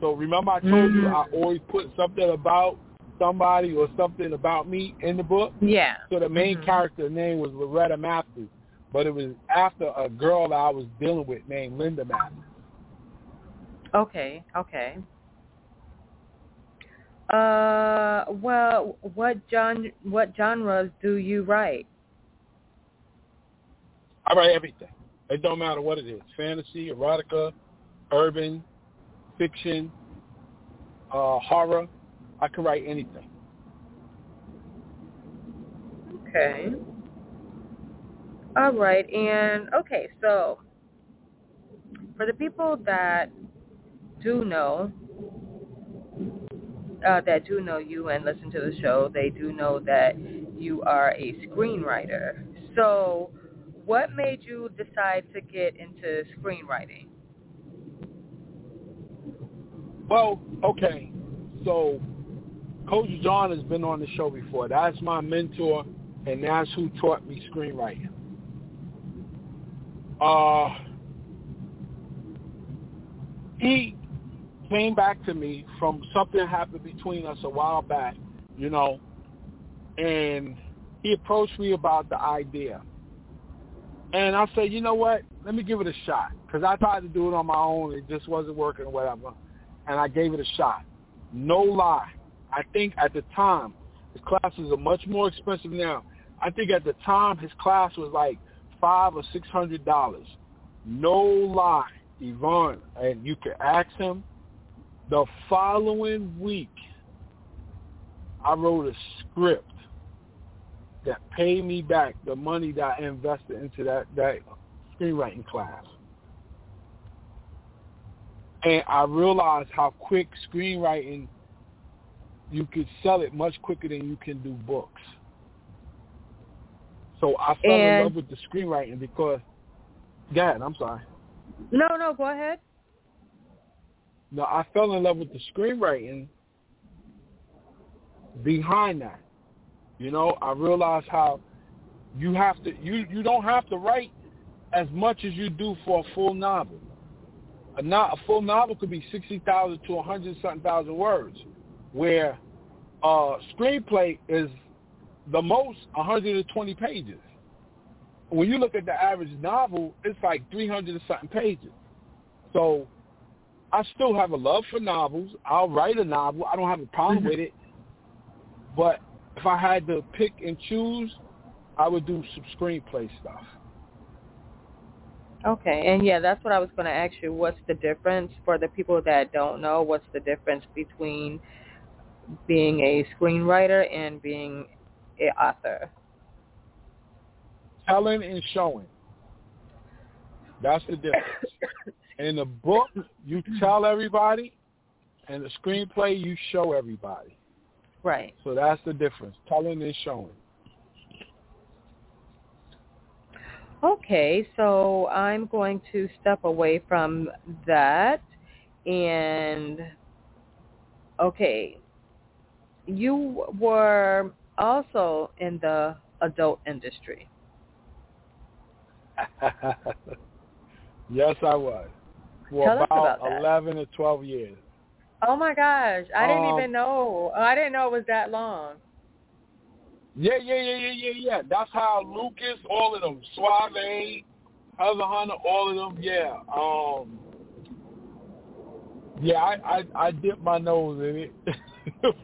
S2: So remember I told
S1: mm-hmm.
S2: you I always put something about somebody or something about me in the book.
S1: Yeah.
S2: So the main
S1: Mhm.
S2: character name was Loretta Matthews, but it was after a girl that I was dealing with named Linda Matthews.
S1: Okay. Okay. Uh, well, what gen what genres do you write?
S2: I write everything. It don't matter what it is: fantasy, erotica, urban, fiction, uh, horror. I can write anything.
S1: Okay. All right. And okay, so for the people that do know uh, that do know you and listen to the show, they do know that you are a screenwriter. So, what made you decide to get into screenwriting?
S2: Well, okay. So Coach John has been on the show before. That's my mentor, and that's who taught me screenwriting. Uh, he came back to me from something happened between us a while back, you know, and he approached me about the idea. And I said, you know what? Let me give it a shot. Because I tried to do it on my own. It just wasn't working or whatever. And I gave it a shot. No lie. I think at the time, his classes are much more expensive now. I think at the time his class was like five or six hundred dollars. No lie, Yvonne. And you can ask him. The following week, I wrote a script that paid me back the money that I invested into that, that screenwriting class. And I realized how quick screenwriting, you could sell it much quicker than you can do books. So I fell
S1: And-
S2: in love with the screenwriting because, God, I'm sorry.
S1: No, no, go ahead.
S2: No, I fell in love with the screenwriting behind that. You know, I realized how you have to you you don't have to write as much as you do for a full novel. A not a full novel could be sixty thousand to a hundred something thousand words, where uh screenplay is the most one hundred and twenty pages. When you look at the average novel, it's like three hundred and something pages. So I still have a love for novels. I'll write a novel. I don't have a problem mm-hmm. with it. But if I had to pick and choose, I would do some screenplay stuff.
S1: Okay, and yeah, that's what I was going to ask you. What's the difference for the people that don't know? What's the difference between being a screenwriter and being an author?
S2: Telling and showing. That's the difference. In the book, you tell everybody. In the screenplay, you show everybody.
S1: Right.
S2: So that's the difference. Telling and showing.
S1: Okay, so I'm going to step away from that and okay, you were also in the adult industry.
S2: yes, I was. For
S1: Tell
S2: about,
S1: about that.
S2: 11 or 12 years.
S1: Oh my gosh, I didn't
S2: Um,
S1: even know. I didn't know it was that long.
S2: Yeah, yeah, yeah, yeah, yeah, yeah. That's how Lucas, all of them, Suave, Other Hunter, all of them. Yeah. Um. Yeah, I I, I dipped my nose in it.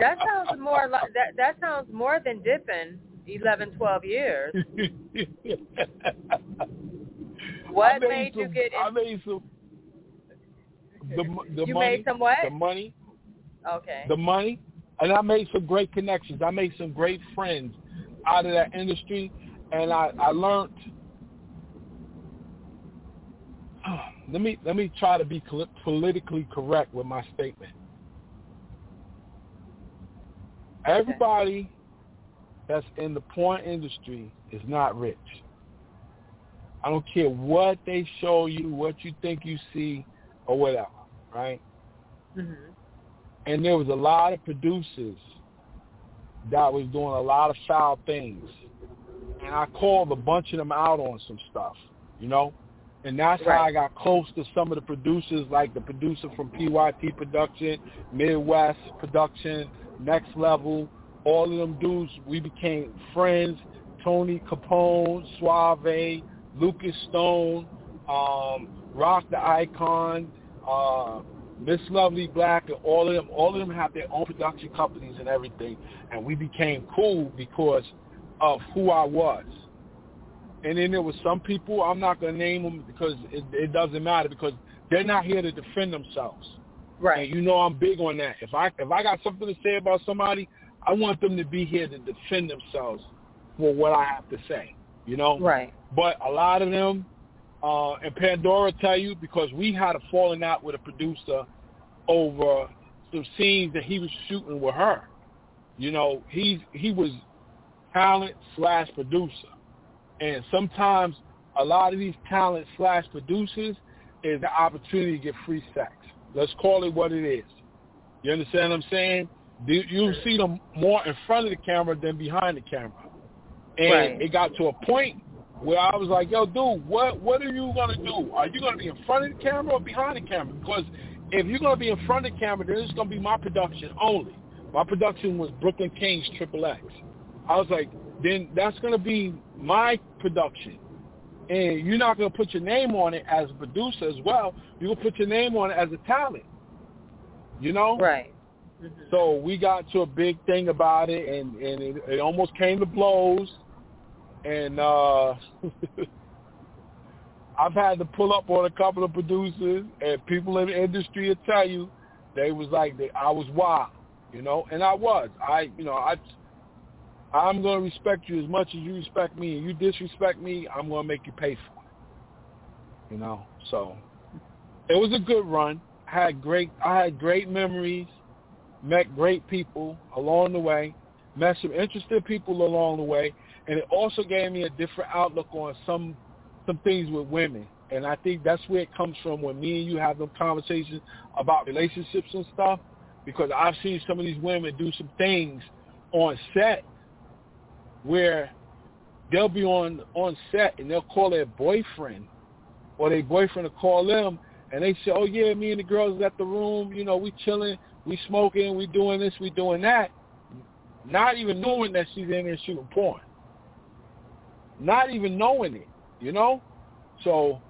S1: That sounds more like that. That sounds more than dipping. Eleven, twelve years. What
S2: made
S1: made you
S2: some,
S1: get
S2: I made some. The the
S1: You
S2: money,
S1: made some what?
S2: The money,
S1: Okay.
S2: the money, and I made some great connections. I made some great friends out of that industry, and I I learned. Let me let me try to be politically correct with my statement. Everybody that's in the porn industry is not rich. I don't care what they show you, what you think you see, or whatever, right?
S1: hmm
S2: and there was a lot of producers that was doing a lot of foul things. And I called a bunch of them out on some stuff, you know? And that's
S1: right.
S2: how I got close to some of the producers, like the producer from PYT Production, Midwest Production, Next Level. All of them dudes, we became friends. Tony Capone, Suave, Lucas Stone, um, Rock the Icon, uh, Miss Lovely Black, and all of them. All of them have their own production companies and everything. And we became cool because of who I was. And then there was some people, I'm not going to name them because it, it doesn't matter because they're not here to defend themselves.
S1: Right.
S2: And you know I'm big on that. If I if I got something to say about somebody, I want them to be here to defend themselves for what I have to say. You know?
S1: Right.
S2: But a lot of them, uh, and Pandora tell you because we had a falling out with a producer over some scenes that he was shooting with her. You know, he he was talent slash producer. And sometimes a lot of these talent slash producers is the opportunity to get free sex. Let's call it what it is. You understand what I'm saying? You see them more in front of the camera than behind the camera. And
S1: right.
S2: it got to a point where I was like, yo, dude, what what are you going to do? Are you going to be in front of the camera or behind the camera? Because if you're going to be in front of the camera, then it's going to be my production only. My production was Brooklyn Kings Triple X. I was like, then that's going to be my production. And you're not going to put your name on it as a producer as well. You're going to put your name on it as a talent. You know?
S1: Right.
S2: So we got to a big thing about it, and, and it, it almost came to blows. And uh, I've had to pull up on a couple of producers, and people in the industry will tell you they was like, they, I was wild, you know? And I was. I, you know, I I'm going to respect you as much as you respect me. And you disrespect me, I'm going to make you pay for it. You know, so it was a good run. I had great, I had great memories. Met great people along the way. Met some interesting people along the way, and it also gave me a different outlook on some some things with women. And I think that's where it comes from when me and you have them conversations about relationships and stuff. Because I've seen some of these women do some things on set where they'll be on on set and they'll call their boyfriend or their boyfriend will call them and they say, oh yeah, me and the girls at the room, you know, we chilling, we smoking, we doing this, we doing that, not even knowing that she's in there shooting porn, not even knowing it, you know. So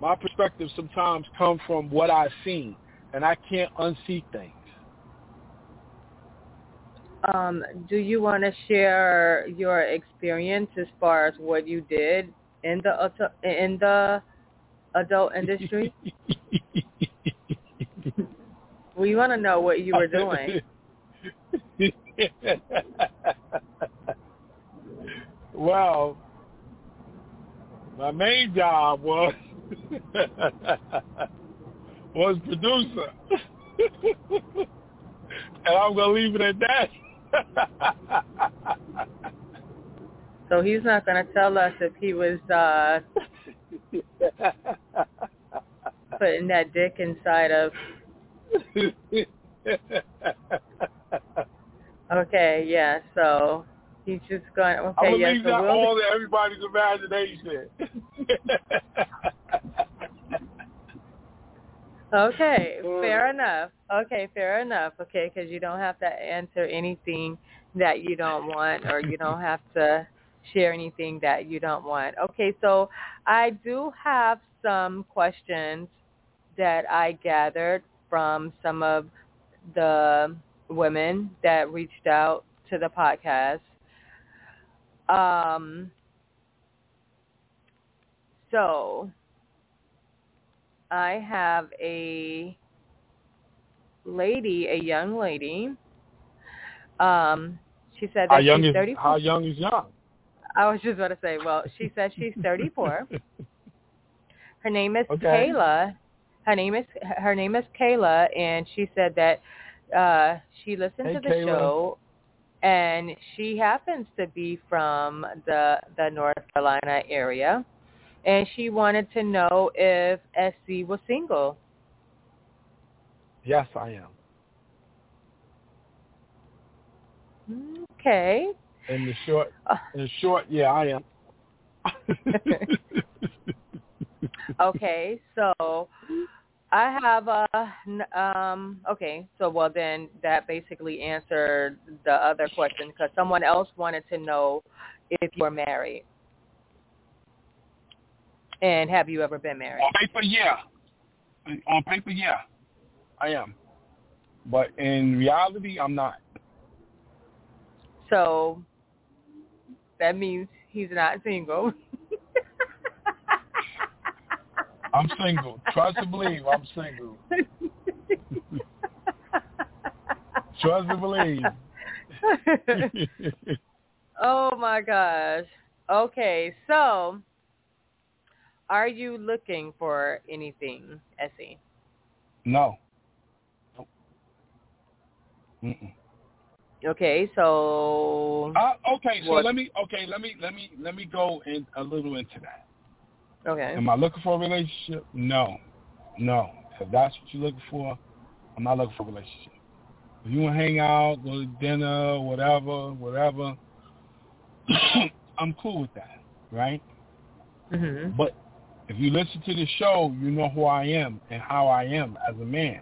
S2: my perspective sometimes comes from what I've seen, and I can't unsee things.
S1: Um, do you want to share your experience as far as what you did in the in the adult industry? we want to know what you were doing.
S2: well, my main job was was producer, and I'm gonna leave it at that.
S1: so he's not going to tell us if he was uh putting that dick inside of. Okay, yeah. So he's just going. Okay,
S2: I'm gonna
S1: yeah.
S2: leave that
S1: we'll,
S2: all to everybody's imagination.
S1: Okay, fair enough. Okay, fair enough. Okay, because you don't have to answer anything that you don't want, or you don't have to share anything that you don't want. Okay, so I do have some questions that I gathered from some of the women that reached out to the podcast. Um, so I have a lady, a young lady. Um, she said that
S2: how young
S1: she's
S2: is how young is young?
S1: I was just about to say, well, she said she's 34. Her name is
S2: Okay.
S1: Kayla. Her name is her name is Kayla, and she said that uh, she listened
S2: Hey,
S1: to the
S2: Kayla.
S1: show, and she happens to be from the the North Carolina area, and she wanted to know if SC was single.
S2: yes, I am.
S1: Okay.
S2: In the short, in the short, yeah, I am.
S1: okay, so I have a um okay, so well then that basically answered the other question because someone else wanted to know if you were married. And have you ever been married?
S2: On paper, yeah. On paper, yeah. I am. But in reality, I'm not.
S1: So that means he's not single.
S2: I'm single. Trust and believe, I'm single. Trust and believe.
S1: oh my gosh. Okay, so are you looking for anything, SC?
S2: No. Nope. Mm-mm.
S1: Okay, so.
S2: Uh, okay, so what? let me. Okay, let me let me let me go in a little into that.
S1: Okay.
S2: Am I looking for a relationship? No, no. If that's what you're looking for, I'm not looking for a relationship. If you want to hang out, go to dinner, whatever, whatever, I'm cool with that, right?
S1: Mm-hmm.
S2: But if you listen to the show, you know who I am and how I am as a man.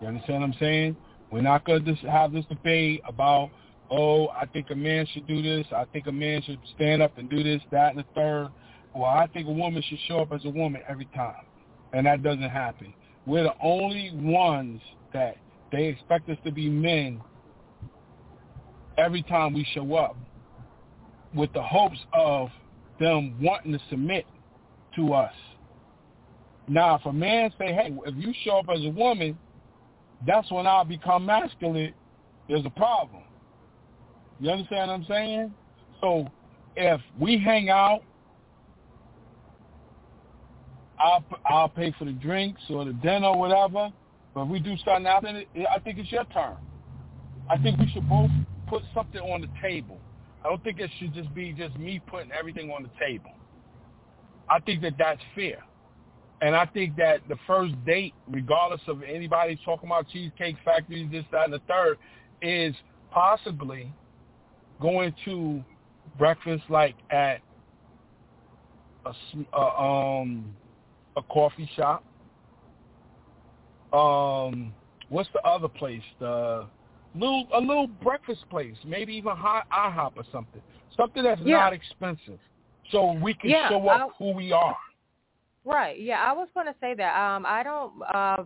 S2: You understand what I'm saying? We're not going to have this debate about, oh, I think a man should do this. I think a man should stand up and do this, that, and the third. Well, I think a woman should show up as a woman every time. And that doesn't happen. We're the only ones that they expect us to be men every time we show up with the hopes of them wanting to submit to us. Now, if a man say, hey, if you show up as a woman, that's when I'll become masculine. There's a problem. You understand what I'm saying? So if we hang out, I'll I'll pay for the drinks or the dinner or whatever. But if we do something after it, I think it's your turn. I think we should both put something on the table. I don't think it should just be just me putting everything on the table. I think that that's fair. And I think that the first date, regardless of anybody talking about Cheesecake Factory, this, that, and the third, is possibly going to breakfast like at a, uh, um, a coffee shop. Um, what's the other place? The little a little breakfast place, maybe even high IHOP or something. Something that's
S1: yeah.
S2: not expensive, so we can
S1: yeah,
S2: show up I, who we are.
S1: Right. Yeah, I was going to say that. Um, I don't uh,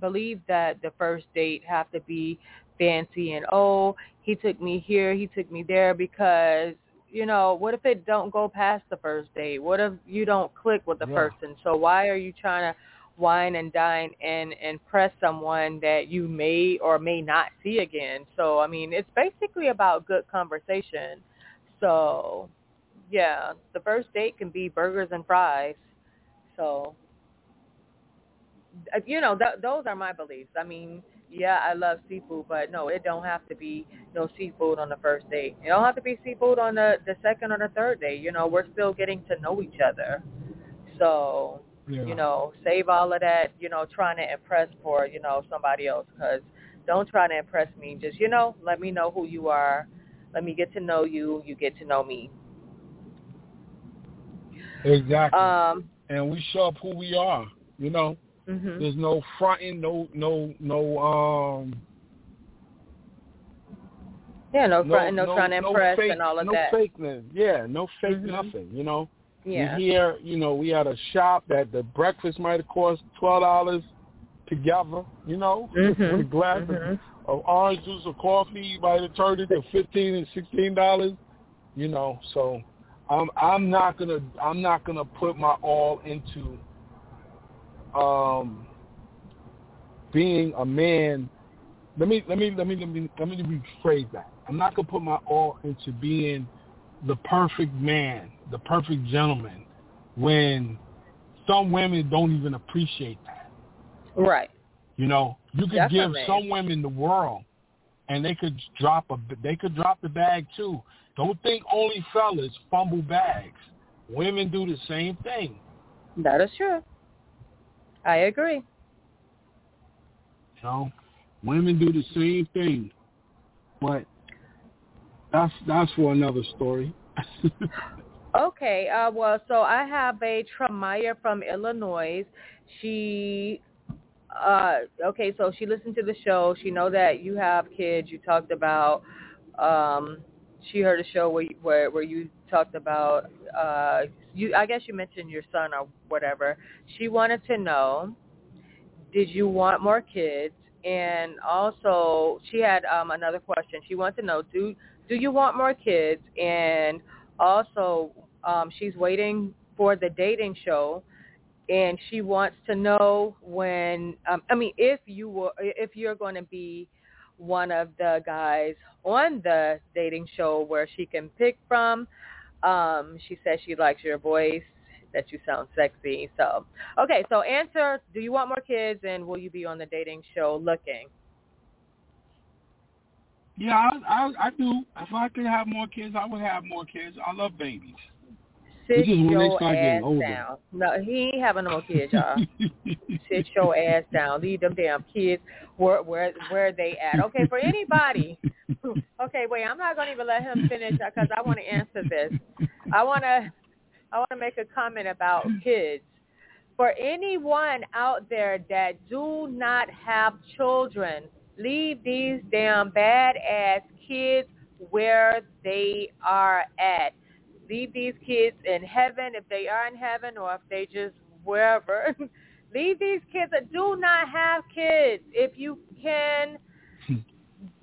S1: believe that the first date have to be fancy and oh, he took me here, he took me there because you know, what if it don't go past the first date? What if you don't click with the
S2: yeah.
S1: person? So why are you trying to wine and dine and impress someone that you may or may not see again? So I mean, it's basically about good conversation. So yeah, the first date can be burgers and fries. So, uh, you know, th- those are my beliefs. I mean, yeah, I love seafood, but no, it don't have to be no seafood on the first date. It don't have to be seafood on the the second or the third day. You know, we're still getting to know each other. So,
S2: yeah.
S1: you know, save all of that. You know, trying to impress for you know somebody else because don't try to impress me. Just you know, let me know who you are. Let me get to know you. You get to know me.
S2: Exactly.
S1: Um,
S2: and we show up who we are. You know,
S1: mm-hmm.
S2: there's no fronting, no, no, no. um
S1: Yeah, no fronting, no,
S2: no,
S1: trying to
S2: no
S1: impress
S2: fake,
S1: and all of
S2: no
S1: that.
S2: No fakeness. Yeah, no fake
S1: mm-hmm.
S2: nothing. You know.
S1: Yeah.
S2: We here, you know, we had a shop that the breakfast might have cost twelve dollars together. You know,
S1: mm-hmm.
S2: with a glass
S1: mm-hmm.
S2: of, of orange juice or coffee, you might have turned it to fifteen and sixteen dollars. You know, so I'm I'm not gonna I'm not gonna put my all into um being a man. Let me let me let me let me let me rephrase that. I'm not gonna put my all into being the perfect man, the perfect gentleman, when some women don't even appreciate that.
S1: Right.
S2: You know, you could give some women the world, and they could drop a they could drop the bag too. Don't think only fellas fumble bags. Women do the same thing.
S1: That is true. I agree.
S2: So women do the same thing, but that's that's for another story.
S1: Okay. Uh, well, so I have a Tremaya from Illinois. She uh okay so she listened to the show she know that you have kids you talked about um she heard a show where where where you talked about uh you I guess you mentioned your son or whatever. She wanted to know did you want more kids? And also she had um another question. She wanted to know do do you want more kids? And also um she's waiting for the dating show and she wants to know when um I mean if you were if you're going to be one of the guys on the dating show where she can pick from. Um, she says she likes your voice, that you sound sexy. So, okay, so answer, do you want more kids and will you be on the dating show looking?
S2: Yeah, I, I, I do. If I could have more kids, I would have more kids. I love babies.
S1: Sit your ass down. No, he ain't having no more kids, y'all. Sit your ass down. Leave them damn kids where where where they at. Okay, for anybody. Okay, wait. I'm not gonna even let him finish because I want to answer this. I wanna I want to make a comment about kids. For anyone out there that do not have children, leave these damn bad ass kids where they are at leave these kids in heaven if they are in heaven or if they just wherever. leave these kids. That do not have kids. If you can,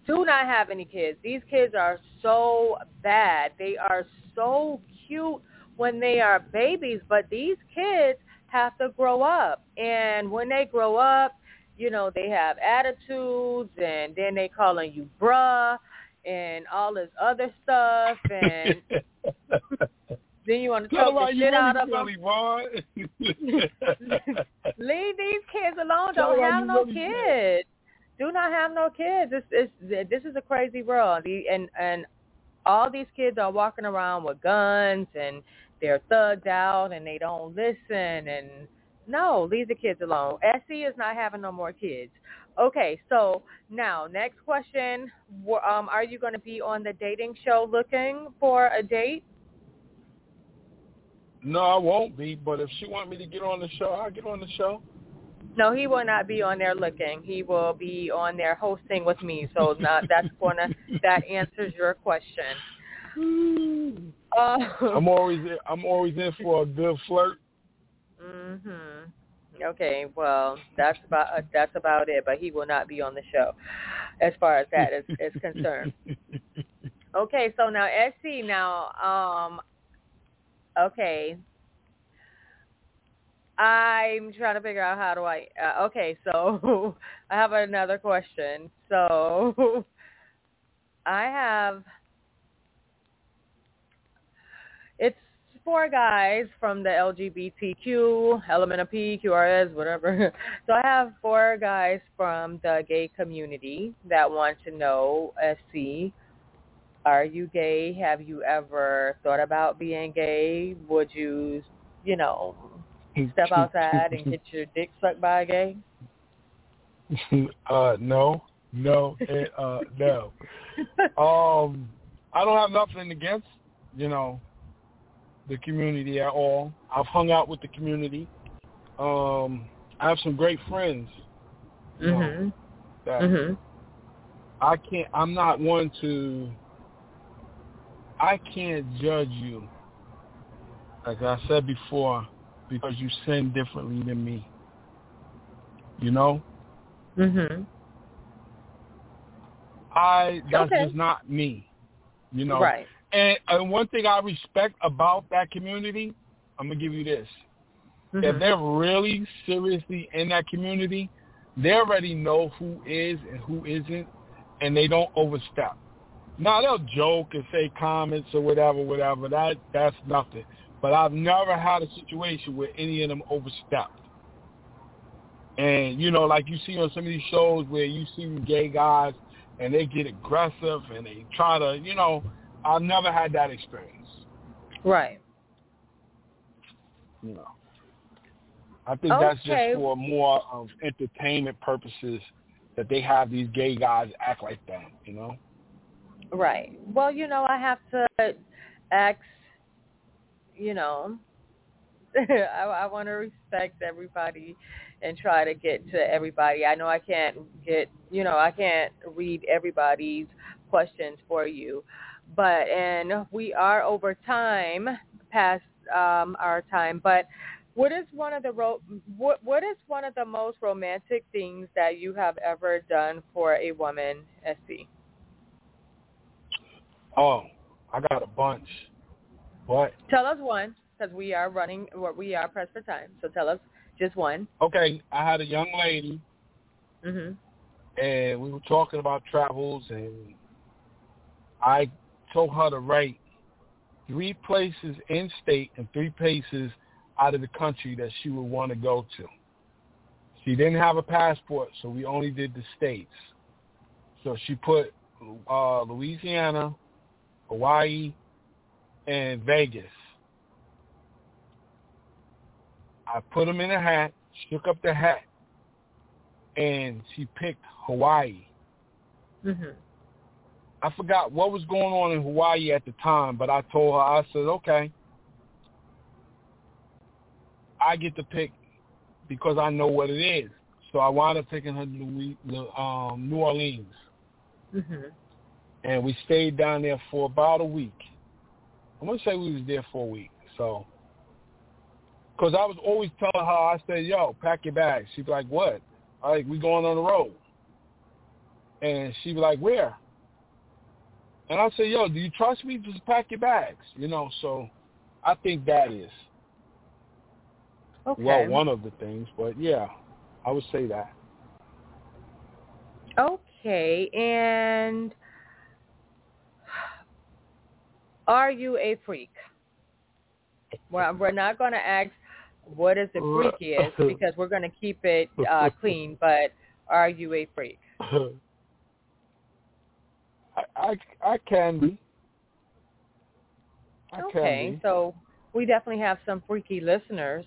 S1: do not have any kids. These kids are so bad. They are so cute when they are babies, but these kids have to grow up. And when they grow up, you know, they have attitudes and then they calling you bruh and all this other stuff and then you want to talk the shit out of them. Leave these kids alone. Don't have no kids. Do not have no kids. This is this is a crazy world. And and all these kids are walking around with guns and they're thugged out and they don't listen and no, leave the kids alone. SC is not having no more kids. Okay, so now next question: um, Are you going to be on the dating show looking for a date?
S2: No, I won't be. But if she want me to get on the show, I'll get on the show.
S1: No, he will not be on there looking. He will be on there hosting with me. So not, that's gonna that answers your question.
S2: Uh, I'm always I'm always in for a good flirt.
S1: Mhm. Okay, well, that's about uh, that's about it. But he will not be on the show, as far as that is, is concerned. Okay, so now SC now, um, okay, I'm trying to figure out how do I. Uh, okay, so I have another question. So I have. It's four guys from the LGBTQ, element of P, QRS, whatever. So I have four guys from the gay community that want to know, SC, are you gay? Have you ever thought about being gay? Would you, you know, step outside and get your dick sucked by a gay?
S2: uh, no, no, and, uh, no. um, I don't have nothing against, you know, the community at all. I've hung out with the community. Um, I have some great friends.
S1: Mm-hmm.
S2: Know, that
S1: mm-hmm.
S2: I can't. I'm not one to. I can't judge you. Like I said before, because you sin differently than me. You know.
S1: Mhm.
S2: I that's
S1: okay.
S2: just not me. You know.
S1: Right.
S2: And, and one thing I respect about that community, I'm gonna give you this:
S1: mm-hmm.
S2: if they're really seriously in that community, they already know who is and who isn't, and they don't overstep. Now they'll joke and say comments or whatever, whatever. That that's nothing. But I've never had a situation where any of them overstepped. And you know, like you see on some of these shows where you see gay guys and they get aggressive and they try to, you know, I've never had that experience.
S1: Right.
S2: You know. I think
S1: okay.
S2: that's just for more of entertainment purposes that they have these gay guys act like that, you know?
S1: Right. Well, you know, I have to ask you know, I, I want to respect everybody and try to get to everybody. I know I can't get, you know, I can't read everybody's questions for you, but and we are over time past um, our time. But what is one of the ro- what what is one of the most romantic things that you have ever done for a woman, SC?
S2: Oh, I got a bunch. What?
S1: Tell us one, because we are running, we are pressed for time. So tell us just one.
S2: Okay, I had a young lady,
S1: Mhm.
S2: and we were talking about travels, and I told her to write three places in state and three places out of the country that she would want to go to. She didn't have a passport, so we only did the states. So she put uh, Louisiana, Hawaii, and Vegas. I put them in a hat, shook up the hat, and she picked Hawaii.
S1: Mhm.
S2: I forgot what was going on in Hawaii at the time, but I told her, I said, okay, I get to pick because I know what it is. So I wound up picking her to Louis, um, New Orleans.
S1: Mhm.
S2: And we stayed down there for about a week. I'm to say we was there for a week. So, because I was always telling her, I said, yo, pack your bags. She'd be like, what? I like, we going on the road. And she'd be like, where? And I said, yo, do you trust me? Just pack your bags. You know, so I think that is.
S1: Okay.
S2: Well, one of the things, but yeah, I would say that.
S1: Okay, and are you a freak? Well, we're not going to ask what is the freakiest because we're going to keep it uh, clean. But are you a freak?
S2: I, I I can be. I
S1: okay,
S2: can be.
S1: so we definitely have some freaky listeners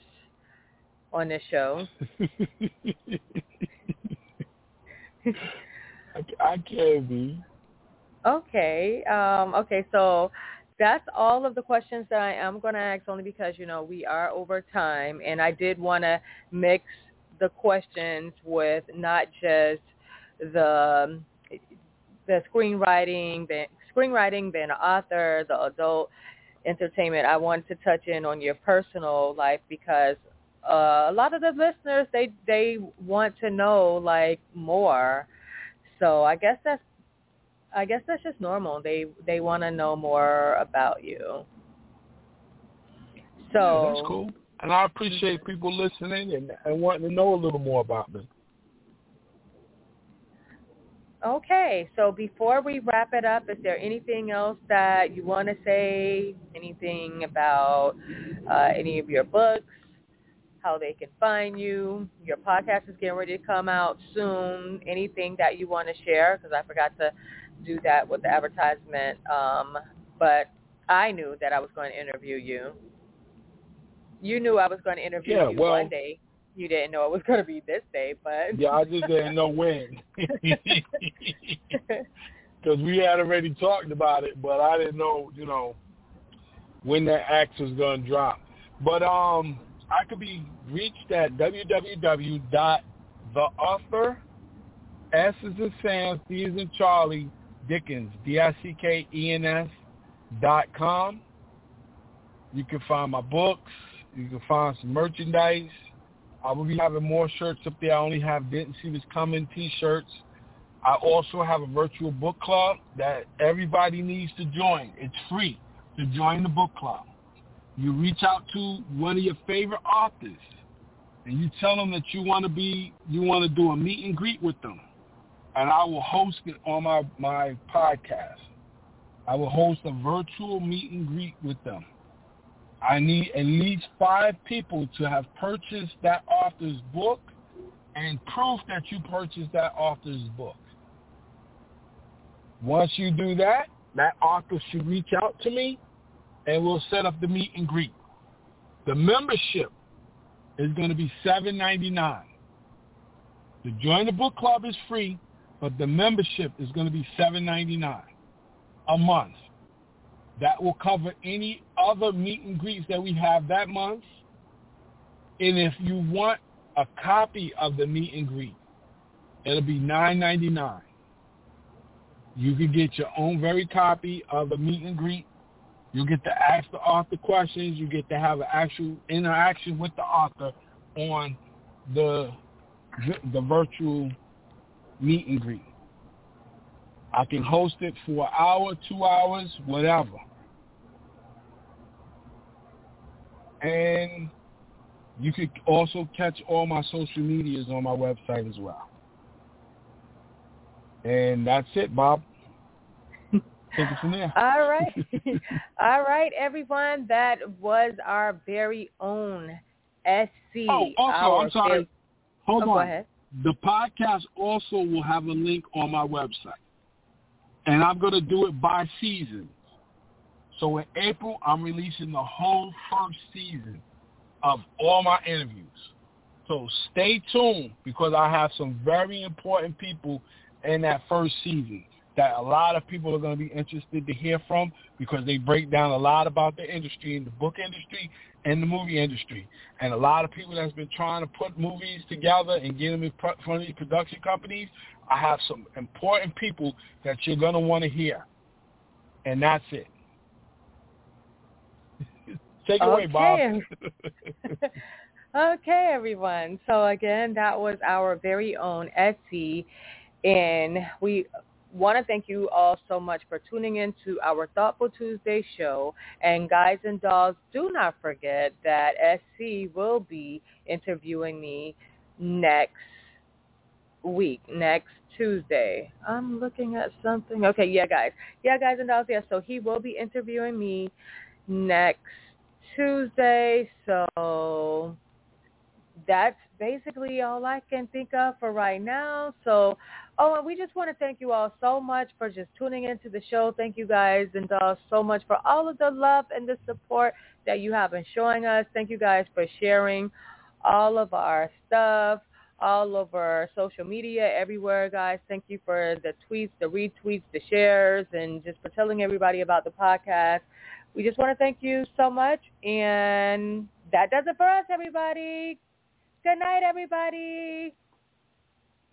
S1: on this show.
S2: I, I can be.
S1: Okay. Um, okay. So that's all of the questions that I am going to ask only because, you know, we are over time. And I did want to mix the questions with not just the the screenwriting, the screenwriting, being an author, the adult entertainment. I wanted to touch in on your personal life because uh, a lot of the listeners they they want to know like more. So I guess that's I guess that's just normal. They they want to know more about you. So
S2: yeah, that's cool, and I appreciate people listening and, and wanting to know a little more about me.
S1: Okay, so before we wrap it up, is there anything else that you want to say? Anything about uh, any of your books? How they can find you? Your podcast is getting ready to come out soon. Anything that you want to share? Because I forgot to do that with the advertisement. Um, but I knew that I was going to interview you. You knew I was going to interview
S2: yeah,
S1: you
S2: well,
S1: one day. You didn't know it was going to be this day, but
S2: yeah, I just didn't know when. Because we had already talked about it, but I didn't know, you know, when that axe was going to drop. But um, I could be reached at www.theauthor, S is in Sam, C is in Charlie, Dickens, D-I-C-K-E-N-S dot com. You can find my books. You can find some merchandise. I will be having more shirts up there. I only have Didn't Coming t-shirts. I also have a virtual book club that everybody needs to join. It's free to join the book club. You reach out to one of your favorite authors and you tell them that you want to be, you want to do a meet and greet with them. And I will host it on my, my podcast. I will host a virtual meet and greet with them. I need at least five people to have purchased that author's book and proof that you purchased that author's book. Once you do that, that author should reach out to me and we'll set up the meet and greet. The membership is going to be seven ninety nine. To join the book club is free, but the membership is going to be seven ninety nine a month. That will cover any other meet and greets that we have that month. And if you want a copy of the meet and greet, it'll be nine ninety nine. You can get your own very copy of the meet and greet. You get to ask the author questions. You get to have an actual interaction with the author on the the virtual meet and greet. I can host it for an hour, two hours, whatever. And you could also catch all my social medias on my website as well. And that's it, Bob. Take it from there.
S1: All right. all right, everyone. That was our very own SC.
S2: Oh, also, I'm sorry.
S1: Very...
S2: Hold
S1: oh,
S2: on. The podcast also will have a link on my website. And I'm going to do it by season. So in April, I'm releasing the whole first season of all my interviews. So stay tuned because I have some very important people in that first season that a lot of people are going to be interested to hear from because they break down a lot about the industry, in the book industry and the movie industry. And a lot of people that's been trying to put movies together and get them in front of these production companies, I have some important people that you're going to want to hear. And that's it. Take it
S1: okay.
S2: away, Bob.
S1: okay, everyone. So again, that was our very own SC. And we want to thank you all so much for tuning in to our Thoughtful Tuesday show. And guys and dolls, do not forget that SC will be interviewing me next week, next Tuesday. I'm looking at something. Okay, yeah, guys. Yeah, guys and dolls, yeah. So he will be interviewing me next Tuesday. So that's basically all I can think of for right now. So, oh, and we just want to thank you all so much for just tuning into the show. Thank you guys and dolls so much for all of the love and the support that you have been showing us. Thank you guys for sharing all of our stuff all over social media, everywhere, guys. Thank you for the tweets, the retweets, the shares, and just for telling everybody about the podcast. We just want to thank you so much. And that does it for us, everybody. Good night, everybody.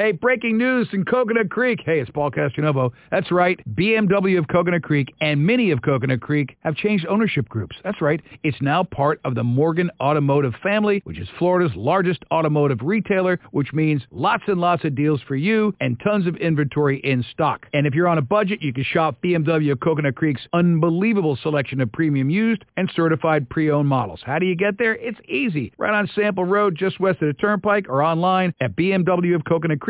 S3: Hey, breaking news in Coconut Creek. Hey, it's Paul Castronovo. That's right. BMW of Coconut Creek and Mini of Coconut Creek have changed ownership groups. That's right. It's now part of the Morgan Automotive family, which is Florida's largest automotive retailer, which means lots and lots of deals for you and tons of inventory in stock. And if you're on a budget, you can shop BMW of Coconut Creek's unbelievable selection of premium used and certified pre-owned models. How do you get there? It's easy. Right on Sample Road, just west of the Turnpike, or online at BMW of Coconut Creek